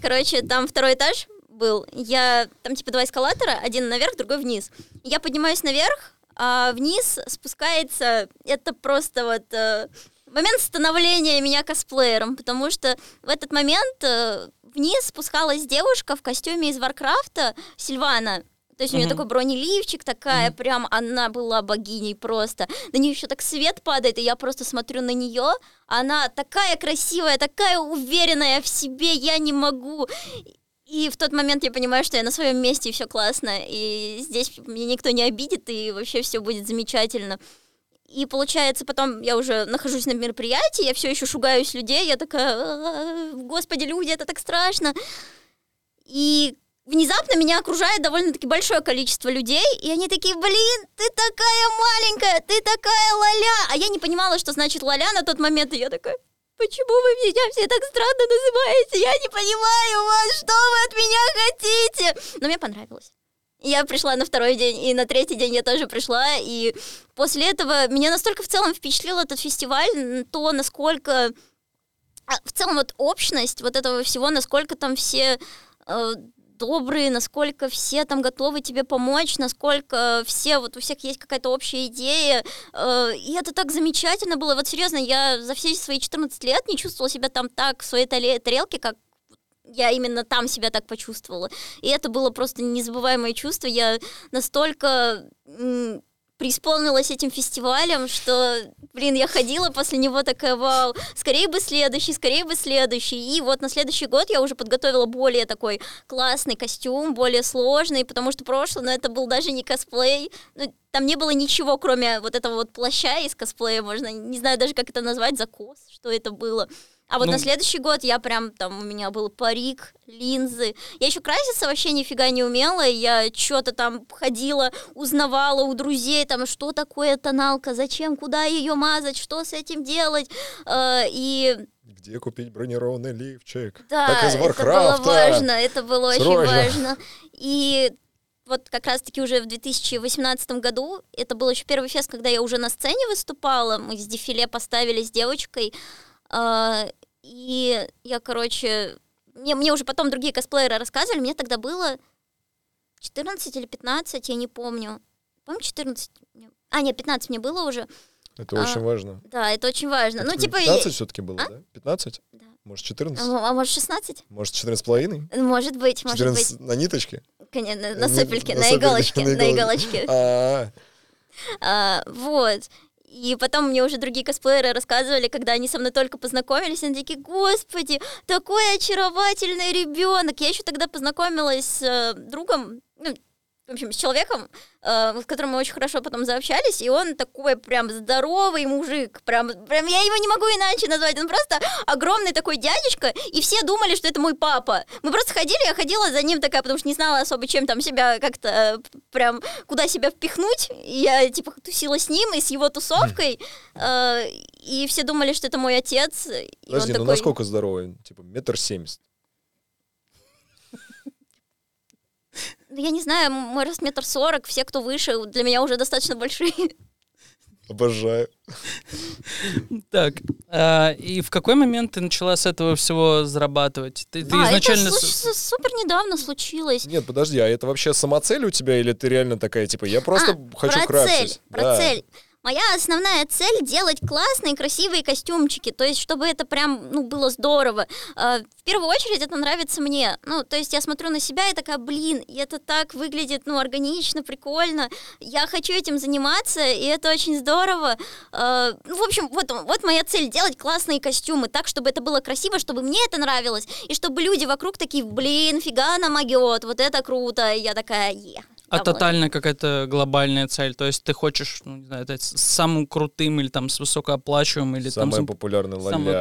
короче, там второй этаж был. Я там типа два эскалатора, один наверх, другой вниз. Я поднимаюсь наверх, а вниз спускается. Это просто вот э, момент становления меня косплеером, потому что в этот момент э, вниз спускалась девушка в костюме из Варкрафта, Сильвана. То есть у нее такой бронеливчик, такая прям, она была богиней просто. На нее еще так свет падает, и я просто смотрю на нее. Она такая красивая, такая уверенная в себе, я не могу. И в тот момент я понимаю, что я на своем месте, и все классно. И здесь меня никто не обидит, и вообще все будет замечательно. И получается, потом я уже нахожусь на мероприятии, я все еще шугаюсь людей, я такая, «А, господи, люди, это так страшно. И внезапно меня окружает довольно-таки большое количество людей, и они такие, блин, ты такая маленькая, ты такая ладя. А я не понимала, что значит ладя на тот момент, и я такая, почему вы меня все так странно называете? Я не понимаю вас, что вы от меня хотите? Но мне понравилось. Я пришла на второй день, и на третий день я тоже пришла, и после этого меня настолько в целом впечатлил этот фестиваль, то, насколько а, в целом вот общность вот этого всего, насколько там все э, добрые, насколько все там готовы тебе помочь, насколько все, вот у всех есть какая-то общая идея, э, и это так замечательно было, вот серьезно, я за все свои 14 лет не чувствовала себя там так в своей таре- тарелке, как я именно там себя так почувствовала. И это было просто незабываемое чувство. Я настолько преисполнилась этим фестивалем, что, блин, я ходила после него такая, вау, скорее бы следующий, скорее бы следующий. И вот на следующий год я уже подготовила более такой классный костюм, более сложный, потому что прошлый, но это был даже не косплей, ну, там не было ничего, кроме вот этого вот плаща из косплея, можно, не знаю даже, как это назвать, закос, что это было. А вот Ну, на следующий год я прям, там, у меня был парик, линзы. Я еще краситься вообще нифига не умела. Я что-то там ходила, узнавала у друзей, там, что такое тоналка, зачем, куда ее мазать, что с этим делать. Э, И Где купить бронированный лифчик? да, как из это было важно, это было очень Срочно. важно. И вот как раз-таки уже в 2018 году, это был еще первый фест, когда я уже на сцене выступала, мы с дефиле поставили с девочкой, и я, короче, мне, мне уже потом другие косплееры рассказывали, мне тогда было 14 или 15, я не помню. По-моему, 14. мне- А, нет, 15 мне было уже. Это А, очень важно. Да, это очень важно. Ну, типа... 15 все-таки было, А? да? 15? Да. Может, 14? А, а может, 16? Может, 14 с половиной? Может быть, может быть. 14 на ниточке? Конечно, на, На- на сопельке, на на, иголочке, на на иголочке. иголочке. А, А, вот. И потом мне уже другие косплееры рассказывали, когда они со мной только познакомились, они такие, господи, такой очаровательный ребенок. Я еще тогда познакомилась с э, другом, ну, в общем, с человеком, э, с которым мы очень хорошо потом заобщались, и он такой прям здоровый мужик, прям, прям я его не могу иначе назвать, он просто огромный такой дядечка, и все думали, что это мой папа. Мы просто ходили, я ходила за ним такая, потому что не знала особо, чем там себя как-то э, прям, куда себя впихнуть, и я типа тусила с ним и с его тусовкой, э, и все думали, что это мой отец, Подожди, ну такой... насколько здоровый? Типа метр семьдесят. Я не знаю, мой рост метр сорок, все, кто выше, для меня уже достаточно большие. Обожаю. Так, а, и в какой момент ты начала с этого всего зарабатывать? Ты, ты а, изначально... это с- слуш- супер недавно случилось. Нет, подожди, а это вообще самоцель у тебя, или ты реально такая, типа, я просто А, хочу про красить? цель, про Да. цель. Моя основная цель делать классные, красивые костюмчики, то есть чтобы это прям, ну, было здорово. Э, В первую очередь это нравится мне. Ну, то есть я смотрю на себя и такая, блин, и это так выглядит, ну, органично, прикольно. Я хочу этим заниматься, и это очень здорово. Э, Ну, в общем, вот, вот моя цель делать классные костюмы так, чтобы это было красиво, чтобы мне это нравилось, и чтобы люди вокруг такие, блин, фига она могет, вот это круто. И я такая, е. А довольна». тотально какая-то глобальная цель? То есть ты хочешь, ну, не знаю, стать самым крутым или там с высокооплачиваемым, или Самая там популярная самая-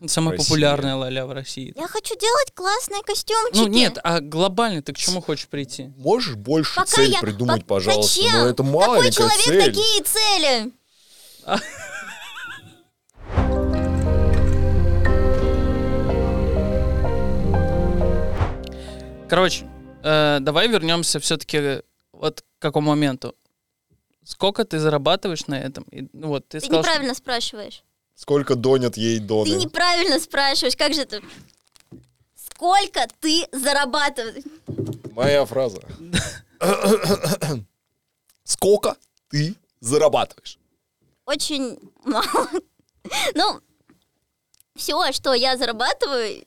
ля самая России. популярная ля в России? Я хочу делать классные костюмчики. Ну нет, а глобально ты к чему хочешь прийти? Можешь больше Пока цель я- придумать, пок- пожалуйста? Зачем? Ну, это Какой маленькая человек цель. такие цели? Короче, э, давай вернемся все-таки вот к какому моменту. Сколько ты зарабатываешь на этом? И, ну, вот, ты, Ты сказал, что- неправильно спрашиваешь. Сколько донят ей Ты доны? неправильно спрашиваешь. Как же это? Сколько ты зарабатываешь? Моя фраза. Сколько ты зарабатываешь? Очень мало. Ну, все, что я зарабатываю...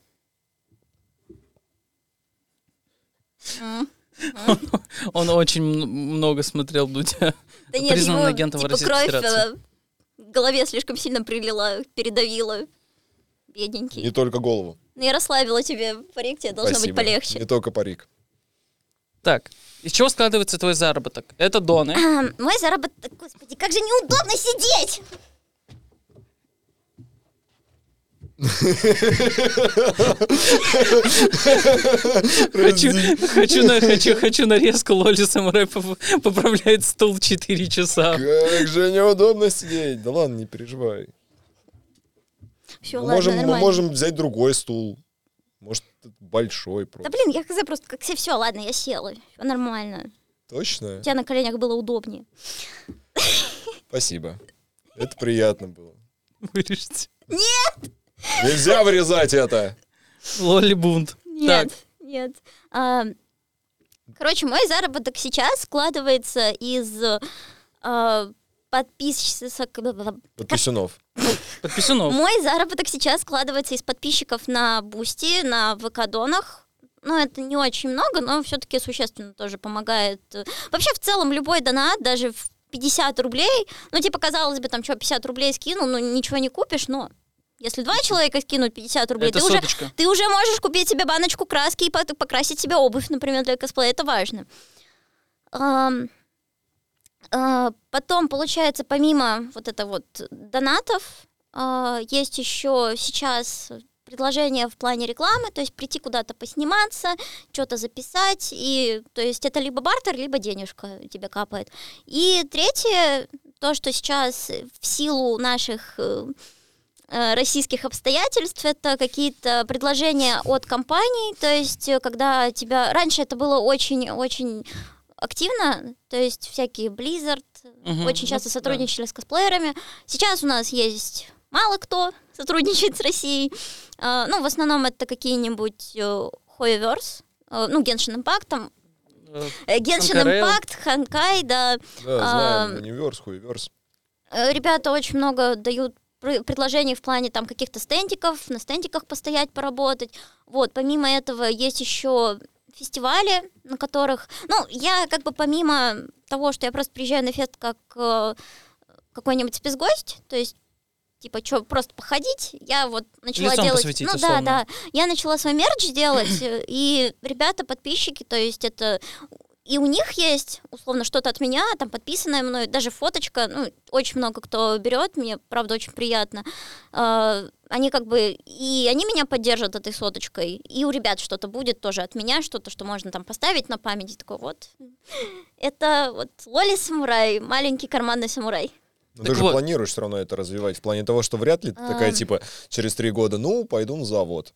Он очень много смотрел Дудя. Да нет, Признанным ему, агентом типа, Российской кровь Федерации. э, в голове слишком сильно прилила, передавила. Бедненький. Не только голову. Ну, я расслабила тебе парик, тебе должно Спасибо. быть полегче. Не только парик. Так, из чего складывается твой заработок? Это доны. Мой заработок... Господи, как же неудобно сидеть! Хочу, хочу, на, хочу, хочу нарезку Лоли Самурай поп- поправляет стул 4 часа. Как же неудобно сидеть. Да ладно, не переживай. Все, мы, ладно, можем, мы можем взять другой стул. Может, большой Да просто. блин, я хз просто как все, все, ладно, я села. Все нормально. Точно? У тебя на коленях было удобнее. Спасибо. Это приятно было. Вырежьте. Нельзя вырезать это. Лоли бунт. Нет, нет. А, короче, мой заработок сейчас складывается из а, подписчиков... Подписюнов. Подписанов. Мой заработок сейчас складывается из подписчиков на Бусти, на ВК-донах. Ну, это не очень много, но все-таки существенно тоже помогает. Вообще, в целом, любой донат, даже в 50 рублей, ну, типа, казалось бы, там, что, 50 рублей скинул, ну, ничего не купишь, но если два человека скинут 50 рублей, Это ты уже, ты уже можешь купить себе баночку краски и покрасить себе обувь, например, для косплея. Это важно. А, Потом, получается, помимо вот это вот донатов, а, есть еще сейчас предложение в плане рекламы, то есть прийти куда-то посниматься, что-то записать, и то есть это либо бартер, либо денежка тебе капает. И третье, то, что сейчас в силу наших э, российских обстоятельств, это какие-то предложения от компаний, то есть э, когда тебя... Раньше это было очень-очень активно, то есть всякие Blizzard Мгм. очень Ну, часто да. сотрудничали с косплеерами. Сейчас у нас есть мало кто сотрудничает с Россией. А, ну, в основном это какие-нибудь э, Hoyoverse, э, ну, Genshin Impact, там, Э, э, Genshin Ханкай да, Да, знаем. Универс, хуеверс. Э, Ребята очень много дают предложений в плане там каких-то стендиков, на стендиках постоять, поработать. Вот, помимо этого есть еще фестивали, на которых, ну, я как бы помимо того, что я просто приезжаю на фест как э, какой-нибудь спецгость, то есть типа, что, просто походить, я вот начала Лицом делать... посветить, ну условно. да, да. Я начала свой мерч делать, э, и ребята, подписчики, то есть это и у них есть, условно, что-то от меня, там, подписанное мной, даже фоточка, ну, очень много кто берет, мне, правда, очень приятно. А, Они как бы, и они меня поддержат этой соточкой, и у ребят что-то будет тоже от меня, что-то, что можно там поставить на память, и такой, вот, это вот Лоли Самурай, маленький карманный самурай. Но Так ты же вот. планируешь все равно это развивать в плане того, что вряд ли ты такая, типа, через три года, ну, пойду на завод.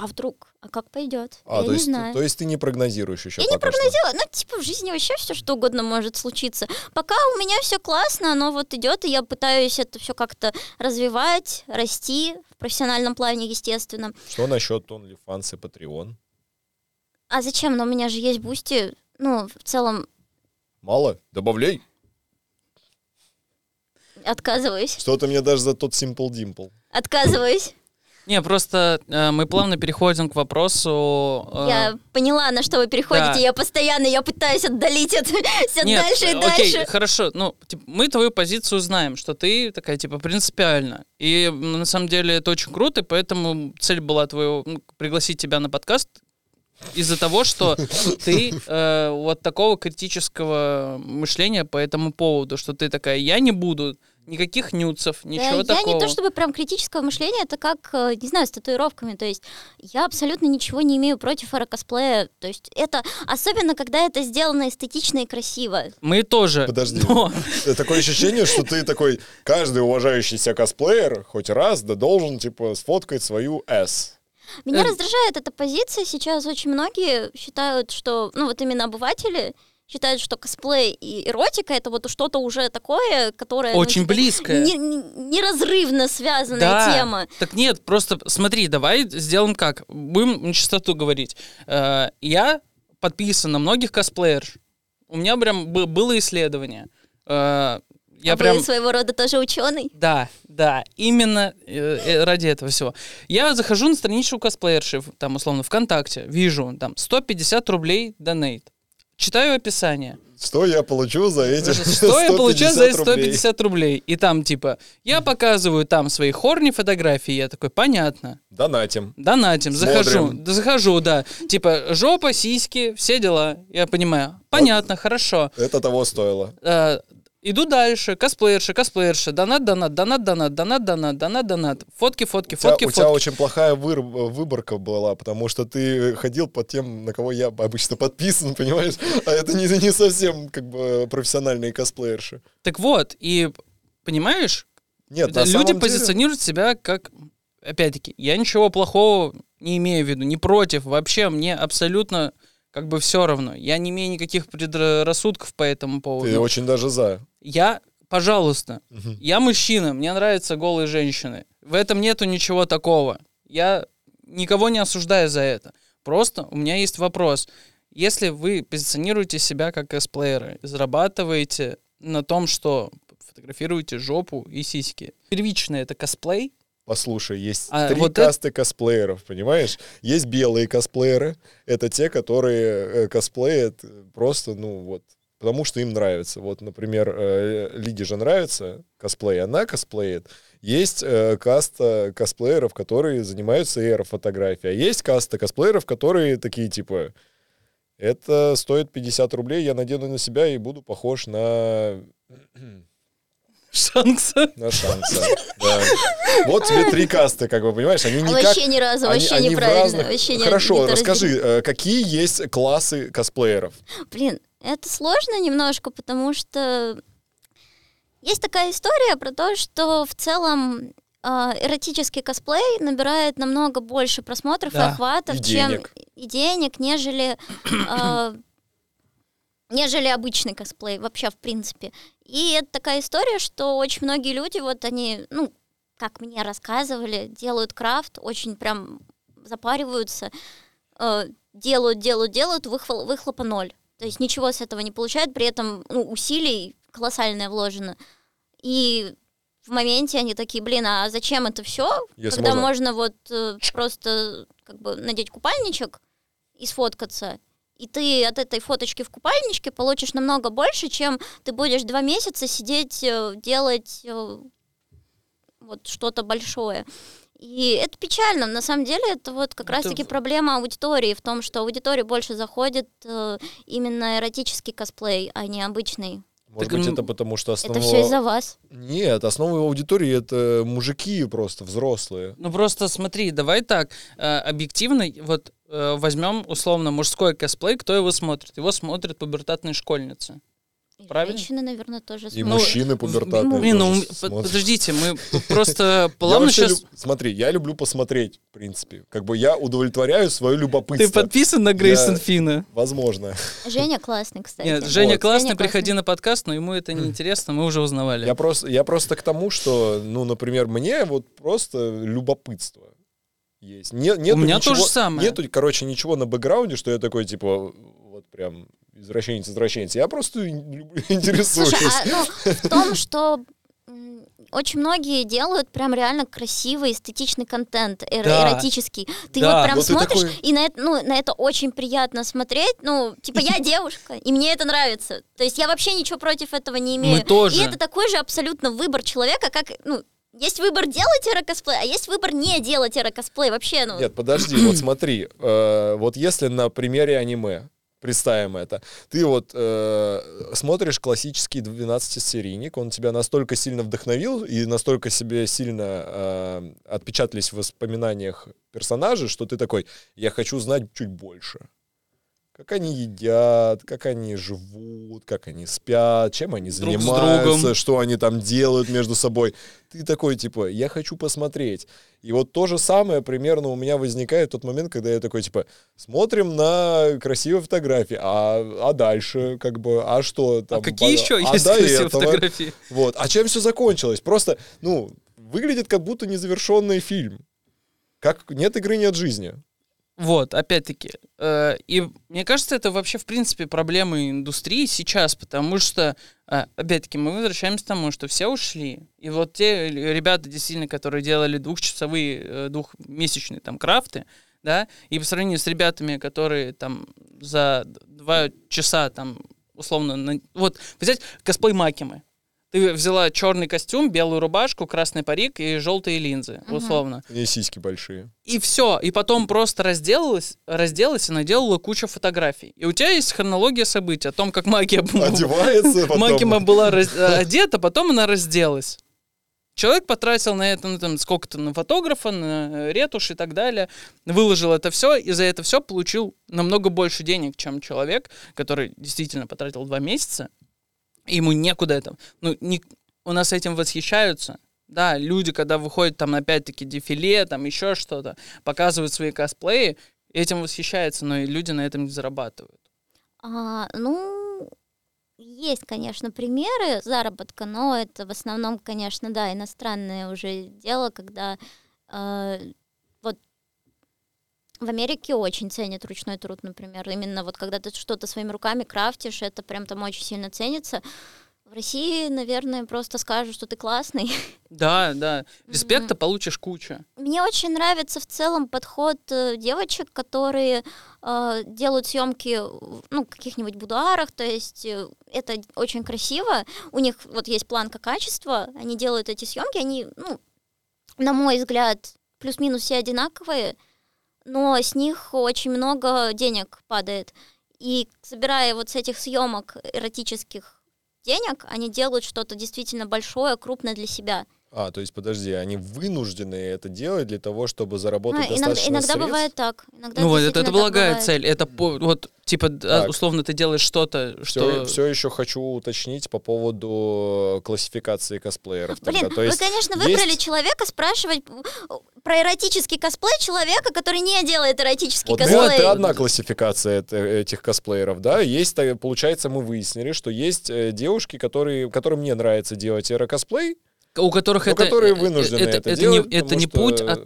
А вдруг? А как пойдет? А, я то не есть, знаю. то есть ты не прогнозируешь еще Я не пока что. прогнозирую, ну, типа, в жизни вообще все что угодно может случиться. Пока у меня все классно, оно вот идет, и я пытаюсь это все как-то развивать, расти в профессиональном плане, естественно. Что насчет OnlyFans и Patreon? А зачем? Но у меня же есть бусти. Ну, в целом, Мало? Добавляй. Отказываюсь. Что-то мне даже за тот Simple Dimple. Отказываюсь. Не, просто э, мы плавно переходим к вопросу... э, Я поняла, на что вы переходите. да. Я постоянно, я пытаюсь отдалить это все Нет, дальше и э, окей, дальше. хорошо. Ну, типа, мы твою позицию знаем, что ты такая, типа, принципиальна. И на самом деле это очень круто, и поэтому цель была твою ну, пригласить тебя на подкаст из-за того, что ты э, вот такого критического мышления по этому поводу, что ты такая, я не буду никаких нюцев, ничего Да, я такого. не то чтобы прям критического мышления, это как, э, не знаю, с татуировками. То есть я абсолютно ничего не имею против аэрокосплея. То есть это, особенно когда это сделано эстетично и красиво. Мы тоже. Подожди. но- Э, Такое ощущение, что ты такой, каждый уважающийся косплеер хоть раз да должен, типа, сфоткать свою S. Меня Эм. раздражает эта позиция. Сейчас очень многие считают, что, ну вот именно обыватели считают, что косплей и эротика это вот что-то уже такое, которое... ну, Очень типа, близкое. не- не- неразрывно связанная Да. тема. Так нет, просто смотри, давай сделаем как. Будем на чистоту говорить. Э, Я подписан на многих косплеерш. У меня прям бы- было исследование. Э, Я а прям... вы своего рода тоже ученый? Да, да, именно э, э, ради этого всего. Я захожу на страничку косплеерши, там, условно, ВКонтакте, вижу, там, 150 рублей донейт. Читаю описание. Что я получу за эти Что я получаю за эти 150 рублей? 150 рублей? И там, типа, я показываю там свои хорни фотографии, я такой, понятно. Донатим. Донатим, захожу, Смотрим. да, захожу, да. Типа, жопа, сиськи, все дела. Я понимаю. Понятно, хорошо. Это того стоило. Э, Иду дальше, косплеерша, косплеерша, донат, донат, донат, донат, донат, донат, донат, донат, фотки, фотки, У тебя, фотки, у тебя фотки. очень плохая выр- выборка была, потому что ты ходил по тем, на кого я обычно подписан, понимаешь? А это не, не совсем как бы профессиональные косплеерши. Так вот, и понимаешь, Нет, люди самом деле- позиционируют себя как, опять-таки, я ничего плохого не имею в виду, не против, вообще мне абсолютно как бы все равно. Я не имею никаких предрассудков по этому поводу. Ты очень даже за. Я, пожалуйста, Мгм. я мужчина, мне нравятся голые женщины. В этом нету ничего такого. Я никого не осуждаю за это. Просто у меня есть вопрос. Если вы позиционируете себя как косплееры, зарабатываете на том, что фотографируете жопу и сиськи, первично это косплей, Послушай, есть А три вот это- касты косплееров, понимаешь? Есть белые косплееры, это те, которые э, косплеят просто, ну вот, потому что им нравится. Вот, например, э, Лиге же нравится косплей, она косплеит. Есть э, каста косплееров, которые занимаются эйрофотографией, а есть каста косплееров, которые такие типа, это стоит 50 рублей, я надену на себя и буду похож на Шанкса. на Шанкса. Да. Вот тебе три касты, как бы, понимаешь? Они никак... вообще ни разу, они- вообще они неправильно. разных- Вообще Хорошо, не расскажи, э, какие есть классы косплееров? Блин, это сложно немножко, потому что есть такая история про то, что в целом а, эротический косплей набирает намного больше просмотров Да, и охватов, и чем денег. и денег, нежели а, нежели обычный косплей вообще в принципе. И это такая история, что очень многие люди вот они, ну, как мне рассказывали, делают крафт, очень прям запариваются, э, делают, делают, делают, выхло- выхлопа ноль. То есть ничего с этого не получают, при этом ну, усилий колоссальное вложено. И в моменте они такие, блин, а зачем это все? Когда можно- можно вот э, просто как бы надеть купальничек и сфоткаться, и ты от этой фоточки в купальничке получишь намного больше, чем ты будешь два месяца сидеть, э, делать э, вот что-то большое. И это печально. На самом деле это вот как Это раз-таки проблема аудитории в том, что аудитории больше заходит э, именно эротический косплей, а не обычный. Может Так, быть, это потому что Это основного... все из-за вас. Нет, основа аудитории — это мужики просто, взрослые. Ну просто смотри, давай так, э, объективно, вот э, возьмем условно мужской косплей, кто его смотрит? Его смотрят пубертатные школьницы. И Правильно? Женщины, наверное, тоже И смотрят. Ну, мужчины пубертатные Блин, ну тоже м- смотрят. подождите, мы просто плавно сейчас... Смотри, я люблю посмотреть, в принципе. Как бы я удовлетворяю свое Ты любопытство. подписан на Грейсон Фина? Возможно. Женя классный, кстати. Нет, Женя классный, приходи на подкаст, но ему это не интересно, мы уже узнавали. Я просто, я просто к тому, что, ну, например, мне вот просто любопытство есть. Не, нету У меня ничего- то же самое. Нету, короче, ничего на бэкграунде, что я такой, типа, вот прям извращенец, извращенец. Я просто интересуюсь. Слушай, а, ну, в том, что очень многие делают прям реально красивый, эстетичный контент, эр- Да. эротический. Ты Да. вот прям Вот смотришь, такой- и на это, ну, на это очень приятно смотреть. Ну, типа, я девушка, и мне это нравится. То есть я вообще ничего против этого не имею. тоже. И это такой же абсолютно выбор человека, как, ну, есть выбор делать эро-косплей, а есть выбор не делать эро-косплей. Вообще, ну... Нет, подожди, вот смотри, э, вот если на примере аниме представим это, ты вот э, смотришь классический 12-серийник, он тебя настолько сильно вдохновил и настолько себе сильно э, отпечатались в воспоминаниях персонажи, что ты такой, я хочу знать чуть больше. Как они едят, как они живут, как они спят, чем они Друг занимаются, что они там делают между собой. Ты такой, типа, я хочу посмотреть. И вот то же самое примерно у меня возникает тот момент, когда я такой, типа, смотрим на красивые фотографии, а, а дальше, как бы, а что там? А какие еще а есть красивые этого? фотографии? Вот. А чем все закончилось? Просто, ну, выглядит как будто незавершенный фильм. Как нет игры, нет жизни. Вот, опять-таки. э, и мне кажется, это вообще, в принципе, проблема индустрии сейчас, потому что, э, опять-таки, мы возвращаемся к тому, что все ушли. И вот те ребята, действительно, которые делали двухчасовые, э, двухмесячные там крафты, да, и по сравнению с ребятами, которые там за два часа там условно, на- вот взять косплей Макимы. Ты взяла черный костюм, белую рубашку, красный парик и желтые линзы, Мгм. условно. И сиськи большие. И все. И потом просто разделалась, разделалась и наделала кучу фотографий. И у тебя есть хронология событий о том, как магия, Одевается потом. Макима была раз- э, одета, потом она разделась. Человек потратил на это ну, там, сколько-то на фотографа, на э, ретушь и так далее, выложил это все, и за это все получил намного больше денег, чем человек, который действительно потратил два месяца, ему некуда это. Ну, не- у нас этим восхищаются. Да, люди, когда выходят там опять-таки дефиле, там еще что-то, показывают свои косплеи, этим восхищаются, но и люди на этом не зарабатывают. А, ну, есть, конечно, примеры заработка, но это в основном, конечно, да, иностранное уже дело, когда э, в Америке очень ценят ручной труд, например. Именно вот когда ты что-то своими руками крафтишь, это прям там очень сильно ценится. В России, наверное, просто скажут, что ты классный. Да, да. Респекта получишь кучу. Мне очень нравится в целом подход э, девочек, которые э, делают съемки в ну, каких-нибудь будуарах, то есть э, это очень красиво. У них вот есть планка качества, они делают эти съемки, они, ну, на мой взгляд, плюс-минус все одинаковые, но с них очень много денег падает. И собирая вот с этих съемок эротических денег, они делают что-то действительно большое, крупное для себя. А, то есть, подожди, они вынуждены это делать для того, чтобы заработать Ну, иногда достаточно иногда средств? бывает так. Иногда Ну вот, это, это благая бывает. цель. Это вот, типа, да, Так. условно, ты делаешь что-то, Все, что... еще хочу уточнить по поводу классификации косплееров. Блин, тогда. То вы, есть конечно, есть- выбрали человека спрашивать про эротический косплей человека, который не делает эротический Вот косплей. это одна классификация эт- этих косплееров, да. Есть, получается, мы выяснили, что есть э, девушки, которые, которым не нравится делать эро-косплей, у которых Ну, это... которые э, вынуждены это, это это делать, не, это не что- путь, а...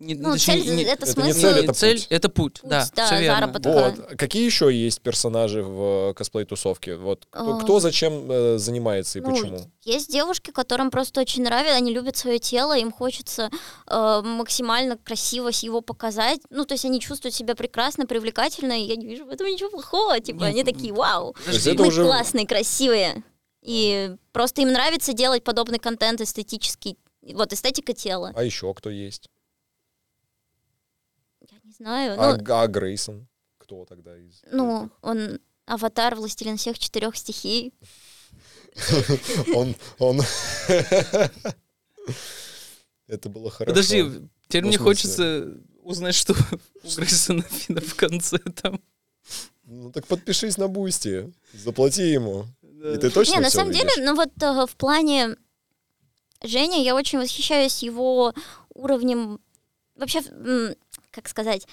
Не, Ну, точнее, цель, не- это это не смысл. цель, это цель, путь. это путь, Путь, да, да, все верно. заработок. Вот. Какие еще есть персонажи в э, косплей-тусовке? Вот кто, кто зачем э, занимается и Ну, почему? Есть девушки, которым просто очень нравится, они любят свое тело, им хочется э, максимально красиво его показать. Ну, то есть они чувствуют себя прекрасно, привлекательно, и я не вижу в этом ничего плохого. Типа, Ну, они такие, вау, мы уже- классные, красивые. И просто им нравится делать подобный контент эстетический. Вот, эстетика тела. А еще кто есть? Я не знаю. А, Ну, а Грейсон? Кто тогда из? ну, он аватар, властелин всех четырех стихий. Он, он... Это было хорошо. Подожди, теперь Ну, мне хочется узнать, что у Грейсона Фина в конце там. Ну так подпишись на Бусти, заплати ему. И ты точно не, на самом деле, увидишь? ну вот э, в плане Женя, я очень восхищаюсь его уровнем, вообще, как сказать,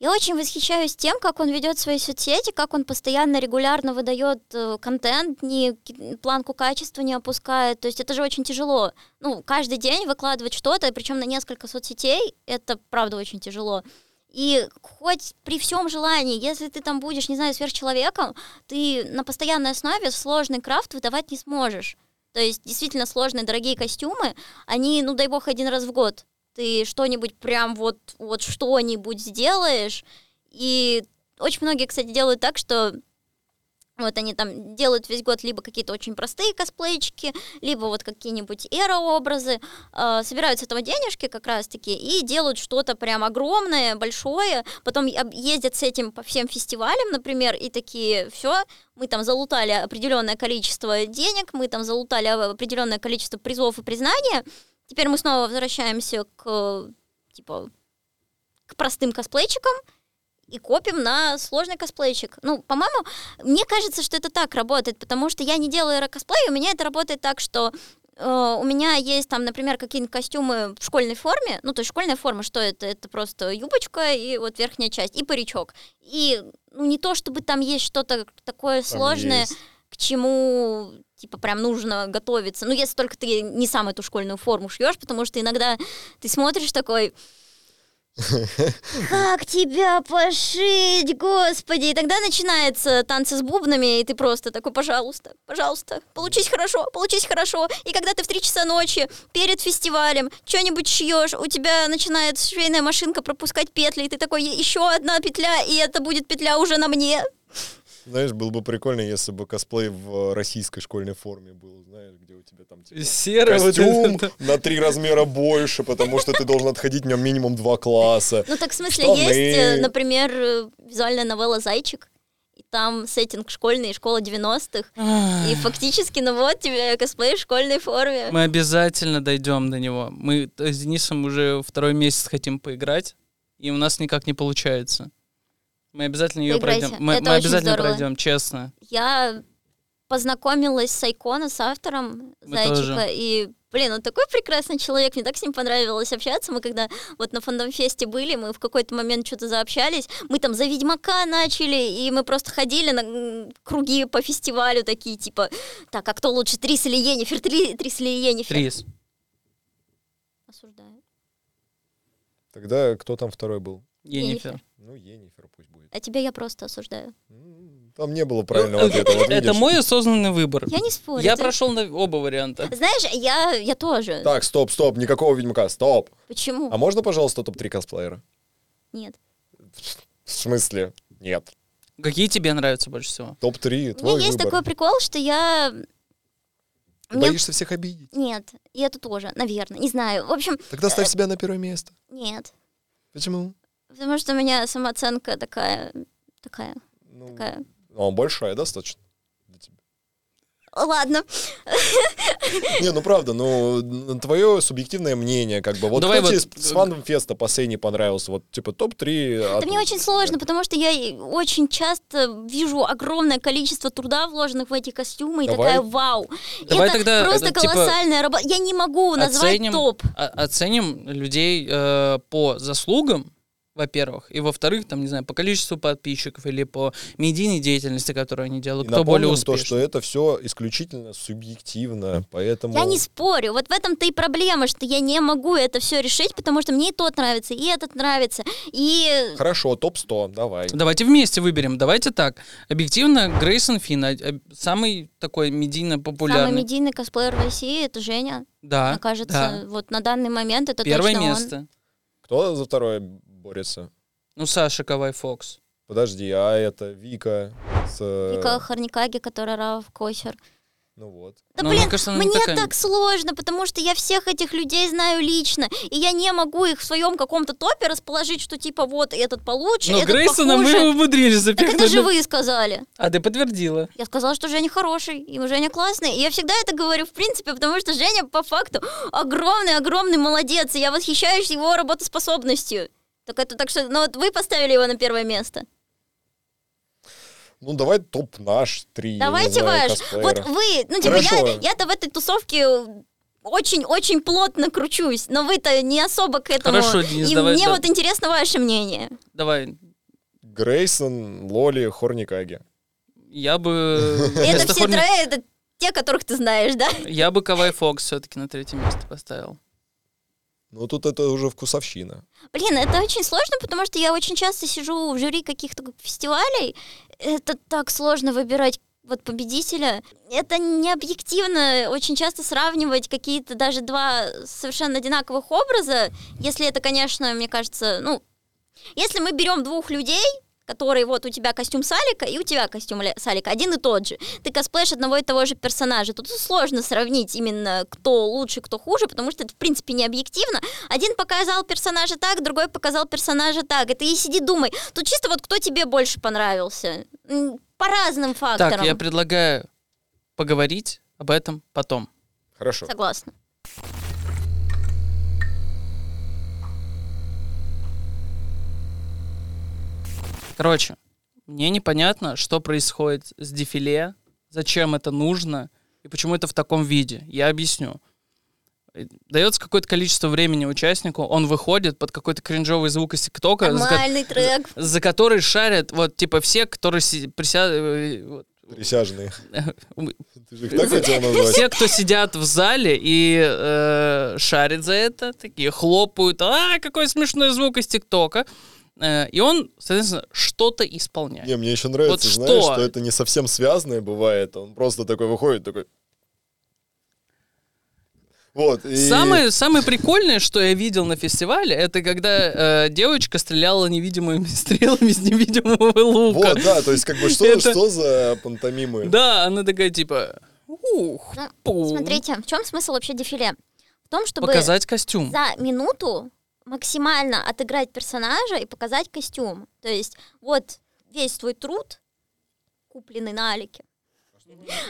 я очень восхищаюсь тем, как он ведет свои соцсети, как он постоянно, регулярно выдает э, контент, ни планку качества не опускает. То есть это же очень тяжело. Ну, каждый день выкладывать что-то, причем на несколько соцсетей, это правда очень тяжело. И хоть при всем желании, если ты там будешь, не знаю, сверхчеловеком, ты на постоянной основе сложный крафт выдавать не сможешь. То есть действительно сложные, дорогие костюмы, они, ну дай бог, один раз в год. Ты что-нибудь прям вот, вот что-нибудь сделаешь, и очень многие, кстати, делают так, что вот они там делают весь год либо какие-то очень простые косплейчики, либо вот какие-нибудь эро-образы, э, собирают с этого денежки как раз-таки и делают что-то прям огромное, большое, потом ездят с этим по всем фестивалям, например, и такие, все, мы там залутали определенное количество денег, мы там залутали определенное количество призов и признания, теперь мы снова возвращаемся к, типа, к простым косплейчикам, и копим на сложный косплейчик. Ну, по-моему, мне кажется, что это так работает, потому что я не делаю эро-косплей, у меня это работает так, что э, у меня есть там, например, какие-нибудь костюмы в школьной форме, ну, то есть школьная форма, что это? Это просто юбочка и вот верхняя часть, и паричок. И, ну, не то чтобы там есть что-то такое Там сложное, есть. к чему типа прям нужно готовиться. Ну, если только ты не сам эту школьную форму шьешь, потому что иногда ты смотришь такой, как тебя пошить, господи! И тогда начинается танцы с бубнами, и ты просто такой, пожалуйста, пожалуйста, получись хорошо, получись хорошо. И когда ты в 3 часа ночи перед фестивалем что-нибудь шьешь, у тебя начинает швейная машинка пропускать петли, и ты такой, еще одна петля, и это будет петля уже на мне. Знаешь, было бы прикольно, если бы косплей в российской школьной форме был, знаешь, где у тебя там типа, Серый вот костюм это- на три размера больше, потому что ты должен отходить в нем минимум два класса. Ну так в смысле Штаны. есть, э, например, э, визуальная новелла «Зайчик», и там сеттинг школьный, школа 90-х, и фактически, ну вот тебе косплей в школьной форме. Мы обязательно дойдем до него. Мы с Денисом уже второй месяц хотим поиграть, и у нас никак не получается. Мы обязательно ее Поиграйте. пройдем. Мы, Это мы очень обязательно здорово. пройдем, честно. Я познакомилась с Айкона, с автором Мы «Зайчика», тоже. и, блин, он такой прекрасный человек, мне так с ним понравилось общаться. Мы когда вот на фандом-фесте были, мы в какой-то момент что-то заобщались, мы там за Ведьмака начали, и мы просто ходили на круги по фестивалю такие, типа, так, а кто лучше, Трис или Енифер? Три, Трис или Енифер? Трис. Осуждаю. Тогда кто там второй был? Енифер. Ну, Енифер пусть будет. А тебя я просто осуждаю. Там не было правильного ответа. вот Ну, Это мой осознанный выбор. Я не спорю. Я ты- прошел на оба варианта. Знаешь, я, я тоже. Так, стоп, стоп, никакого Ведьмака, стоп. Почему? А можно, пожалуйста, топ-3 косплеера? Нет. В смысле? Нет. Какие тебе нравятся больше всего? Топ-3, У меня твой есть выбор. такой прикол, что я... Ты Мне- боишься всех обидеть? Нет, и это тоже, наверное, не знаю. В общем, Тогда ставь себя на первое место. нет. Почему? Потому что у меня самооценка такая, такая, Ну, такая. ну, большая достаточно. для тебя. Ладно. Не, ну правда, ну твое субъективное мнение, как бы. Вот Давай кто вот, тебе с фандом феста последний понравился? Вот типа топ-3. Это мне очень сложно, потому что я очень часто вижу огромное количество труда, вложенных в эти костюмы, и Давай. такая вау. Давай это тогда, просто э, типа, колоссальная работа. Я не могу назвать оценим- топ. Оценим людей э, по заслугам, во-первых, и во-вторых, там, не знаю, по количеству подписчиков или по медийной деятельности, которую они делают, кто более то, успешный. что это все исключительно субъективно, поэтому... Я не спорю. Вот в этом-то и проблема, что я не могу это все решить, потому что мне и тот нравится, и этот нравится. И Хорошо, топ-100, давай. Давайте вместе выберем. Давайте так. Объективно, Грейсон Финн, а- а- самый такой медийно самый популярный. медийный косплеер в России это Женя. Да, Мне кажется, да. вот на данный момент это Первое точно он. место. Кто за второе борется? Ну, Саша Кавай Фокс. Подожди, а это Вика с... Вика Харникаги, которая Рав Косер. Ну вот. Да Ну, блин, мне кажется, мне такая- так сложно, потому что я всех этих людей знаю лично, и я не могу их в своем каком-то топе расположить, что типа вот этот получше, Но этот Грейсона похуже. мы умудрились Так запихнуть. это же вы сказали. А ты подтвердила. Я сказала, что Женя хороший, и Женя классный. И я всегда это говорю, в принципе, потому что Женя по факту огромный-огромный молодец, и я восхищаюсь его работоспособностью. Так это так что, ну вот вы поставили его на первое место. Ну давай топ наш, три, Давайте знаю, ваш. косплеера. Вот вы, ну типа Хорошо. я, я-то в этой тусовке очень-очень плотно кручусь, но вы-то не особо к этому. Хорошо, Денис, и давай, мне да. вот интересно ваше мнение. Давай. Грейсон, Лоли, Хорникаги. Я бы... Это все трое, это те, которых ты знаешь, да? Я бы Кавай Фокс все-таки на третье место поставил. Ну тут это уже вкусовщина. Блин, это очень сложно, потому что я очень часто сижу в жюри каких-то фестивалей. Это так сложно выбирать вот победителя. Это не объективно очень часто сравнивать какие-то даже два совершенно одинаковых образа, если это, конечно, мне кажется, ну, если мы берем двух людей, которые вот у тебя костюм Салика и у тебя костюм Салика один и тот же. Ты косплеишь одного и того же персонажа. Тут сложно сравнить именно кто лучше, кто хуже, потому что это в принципе не объективно. Один показал персонажа так, другой показал персонажа так. Это и сиди думай. Тут чисто вот кто тебе больше понравился. По разным факторам. Так, я предлагаю поговорить об этом потом. Хорошо. Согласна. Короче, мне непонятно, что происходит с дефиле, зачем это нужно и почему это в таком виде. Я объясню. Э, Дается какое-то количество времени участнику, он выходит под какой-то кринжовый звук из ТикТока, за, трек. за который шарят вот типа все, которые си- прися- э, Присяжные. Ты же их так хотел назвать? все, кто сидят в зале и э, шарят за это, такие хлопают, а какой смешной звук из ТикТока. Э, и он, соответственно, что-то исполняет. Не, мне еще нравится, Вот знаешь, что? что это не совсем связанное бывает. Он просто такой выходит, такой... Вот, и... Самое, самое прикольное, что я видел на фестивале, это когда э, девочка стреляла невидимыми стрелами с невидимого лука. Вот, да, то есть как бы что, Это- что за пантомимы? Да, она такая типа, ух, Ну. Смотрите, в чем смысл вообще дефиле? В том, чтобы показать костюм. за минуту максимально отыграть персонажа и показать костюм. То есть вот весь твой труд, купленный на Алике,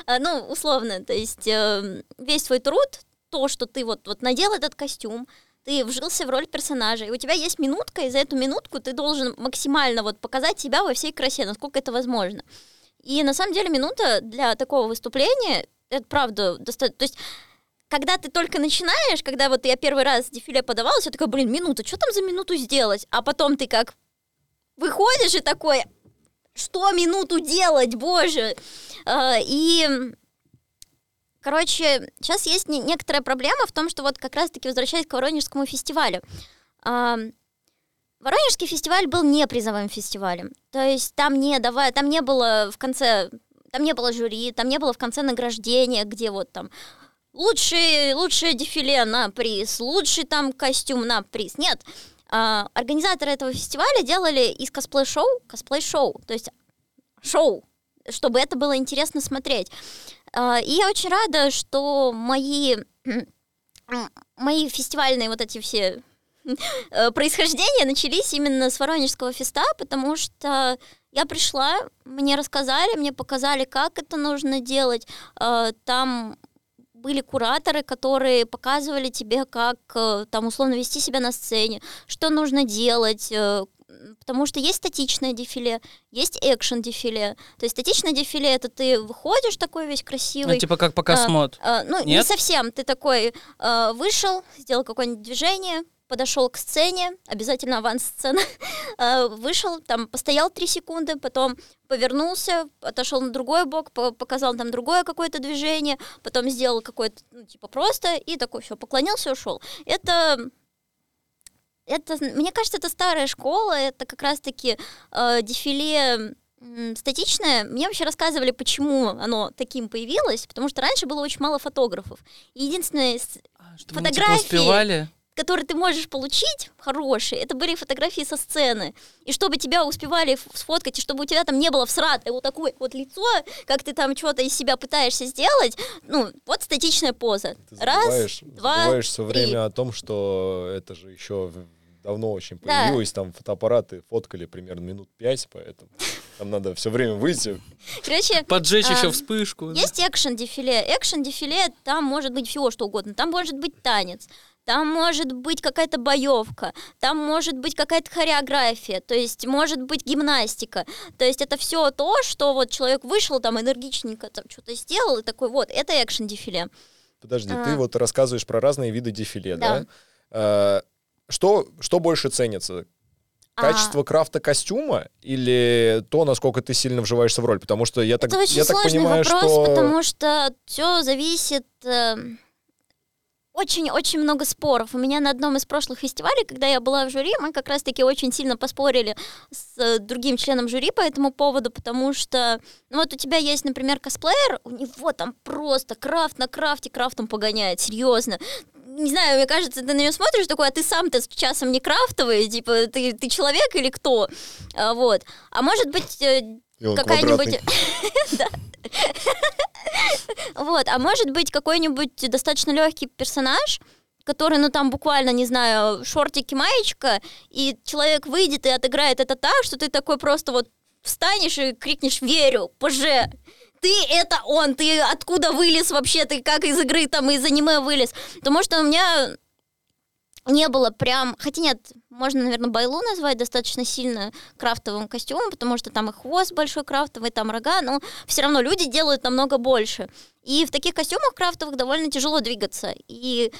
А, ну, условно, то есть э, весь твой труд, то, что ты вот, вот надел этот костюм, ты вжился в роль персонажа, и у тебя есть минутка, и за эту минутку ты должен максимально вот показать себя во всей красе, насколько это возможно. И на самом деле минута для такого выступления, это правда достаточно... То есть когда ты только начинаешь, когда вот я первый раз дефиле подавалась, я такая, блин, минута, что там за минуту сделать? А потом ты как выходишь и такой, что минуту делать, боже? А, И, короче, сейчас есть не- некоторая проблема в том, что вот как раз-таки возвращаясь к Воронежскому фестивалю. а, Воронежский фестиваль был не призовым фестивалем. То есть там не давай, там не было в конце, там не было жюри, там не было в конце награждения, где вот там лучший, лучшее дефиле на приз, лучший там костюм на приз. Нет, А, организаторы этого фестиваля делали из косплей-шоу косплей-шоу, то есть шоу, чтобы это было интересно смотреть. А, И я очень рада, что мои, мои фестивальные вот эти все э, происхождения начались именно с Воронежского феста, потому что я пришла, мне рассказали, мне показали, как это нужно делать. Э, Там были кураторы, которые показывали тебе, как э, там условно вести себя на сцене, что нужно делать, э, потому что есть статичное дефиле, есть экшен дефиле. То есть статичное дефиле это ты выходишь такой весь красивый, Ну, типа как показ А, мод. а, ну, не Нет? совсем. Ты такой э, вышел, сделал какое-нибудь движение, подошел к сцене, обязательно аванс-сцена, э, вышел, там постоял три секунды, потом повернулся, отошел на другой бок, по- показал там другое какое-то движение, потом сделал какое-то, ну, типа просто, и такой все, поклонился, ушел. Это это, мне кажется, это старая школа, это как раз-таки э, дефиле статичное. Мне вообще рассказывали, почему оно таким появилось, потому что раньше было очень мало фотографов. И единственное, А, Чтобы мы, типа, фотографии. успевали. Которые ты можешь получить, хорошие, это были фотографии со сцены. И чтобы тебя успевали сфоткать, и чтобы у тебя там не было всратое вот такое вот лицо, как ты там что-то из себя пытаешься сделать, ну, вот статичная поза. Ты Раз, два, забываешь все три. время о том, что это же еще давно очень Да. появилось, там фотоаппараты фоткали примерно минут пять, поэтому там надо все время выйти. Короче, Поджечь а, еще вспышку. да. Есть экшен-дефиле. Экшен-дефиле, там может быть все что угодно. Там может быть танец, там может быть какая-то боевка, там может быть какая-то хореография, то есть может быть гимнастика. То есть это все то, что вот человек вышел там энергичненько, там что-то сделал, и такой вот, это экшен-дефиле. Подожди, А. ты вот рассказываешь про разные виды дефиле, да? Да. А, Что, что больше ценится? А, Качество крафта костюма или то, насколько ты сильно вживаешься в роль? Потому что я так, это очень я так сложный понимаю, вопрос, что... потому что все зависит... э, очень-очень много споров. У меня на одном из прошлых фестивалей, когда я была в жюри, мы как раз-таки очень сильно поспорили с э, другим членом жюри по этому поводу, потому что, ну вот у тебя есть, например, косплеер, у него там просто крафт на крафте крафтом погоняет, серьезно не знаю, мне кажется, ты на нее смотришь такой, а ты сам-то часом не крафтовый, типа, ты, ты человек или кто? А, вот. А может быть, э, какая-нибудь... Вот, а может быть какой-нибудь достаточно легкий персонаж, который, ну, там буквально, не знаю, шортики, маечка, и человек выйдет и отыграет это так, что ты такой просто вот встанешь и крикнешь «Верю! ПЖ!» ты это он, ты откуда вылез вообще, ты как из игры там, из аниме вылез. Потому что у меня не было прям, хотя нет, можно, наверное, Байлу назвать достаточно сильно крафтовым костюмом, потому что там и хвост большой крафтовый, там рога, но все равно люди делают намного больше. И в таких костюмах крафтовых довольно тяжело двигаться. И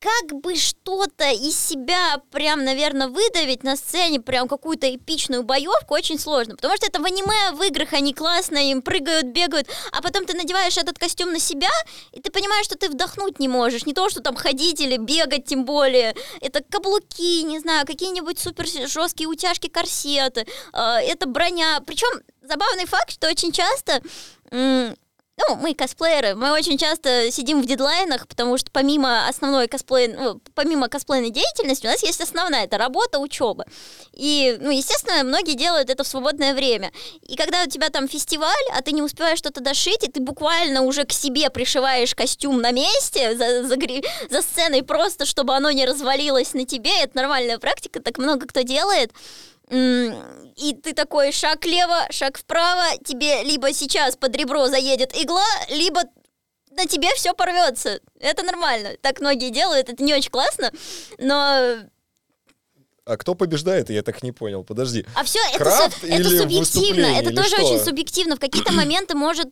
как бы что-то из себя прям, наверное, выдавить на сцене, прям какую-то эпичную боевку очень сложно, потому что это в аниме, в играх они классно, им прыгают, бегают, а потом ты надеваешь этот костюм на себя, и ты понимаешь, что ты вдохнуть не можешь, не то, что там ходить или бегать тем более, это каблуки, не знаю, какие-нибудь супер жесткие утяжки, корсеты, а, это броня, причем забавный факт, что очень часто ну, мы косплееры, мы очень часто сидим в дедлайнах, потому что помимо основной косплей, ну, помимо косплейной деятельности, у нас есть основная, это работа, учеба. И, ну, естественно, многие делают это в свободное время. И когда у тебя там фестиваль, а ты не успеваешь что-то дошить, и ты буквально уже к себе пришиваешь костюм на месте, за, за, за сценой просто, чтобы оно не развалилось на тебе, это нормальная практика, так много кто делает и ты такой шаг лево, шаг вправо, тебе либо сейчас под ребро заедет игла, либо на тебе все порвется. Это нормально. Так многие делают, это не очень классно, но а кто побеждает, я так не понял. Подожди. А все это, су- это субъективно. Это тоже что? очень субъективно. В какие-то моменты может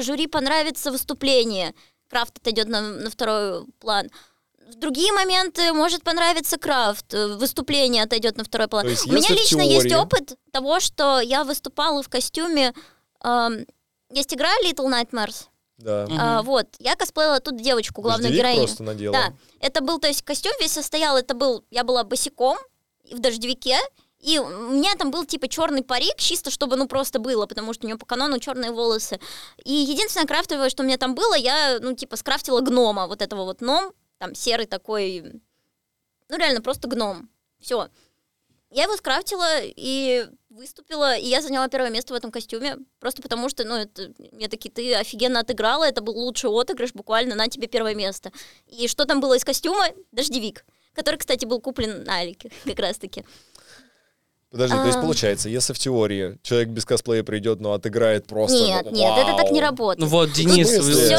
жюри понравиться выступление. Крафт отойдет на, на второй план в другие моменты может понравиться крафт, э, выступление отойдет на второй план. есть, У меня лично теории... есть опыт того, что я выступала в костюме. Э, есть игра Little Nightmares. Да. А, вот, я косплеила тут девочку, главную Дождевик героиню. просто надела. Да, это был, то есть костюм весь состоял, это был, я была босиком в дождевике, и у меня там был типа черный парик, чисто чтобы ну просто было, потому что у нее по канону черные волосы. И единственное крафтовое, что у меня там было, я ну типа скрафтила гнома, вот этого вот ном, там серый такой, ну реально просто гном. Все. Я его скрафтила и выступила, и я заняла первое место в этом костюме, просто потому что, ну, это, мне такие, ты офигенно отыграла, это был лучший отыгрыш, буквально на тебе первое место. И что там было из костюма? Дождевик, который, кстати, был куплен на Алике как раз-таки. Подожди, а... то есть получается, если в теории человек без косплея придет, но отыграет просто... Нет, ну, нет, это так не работает. Ну вот, Денис,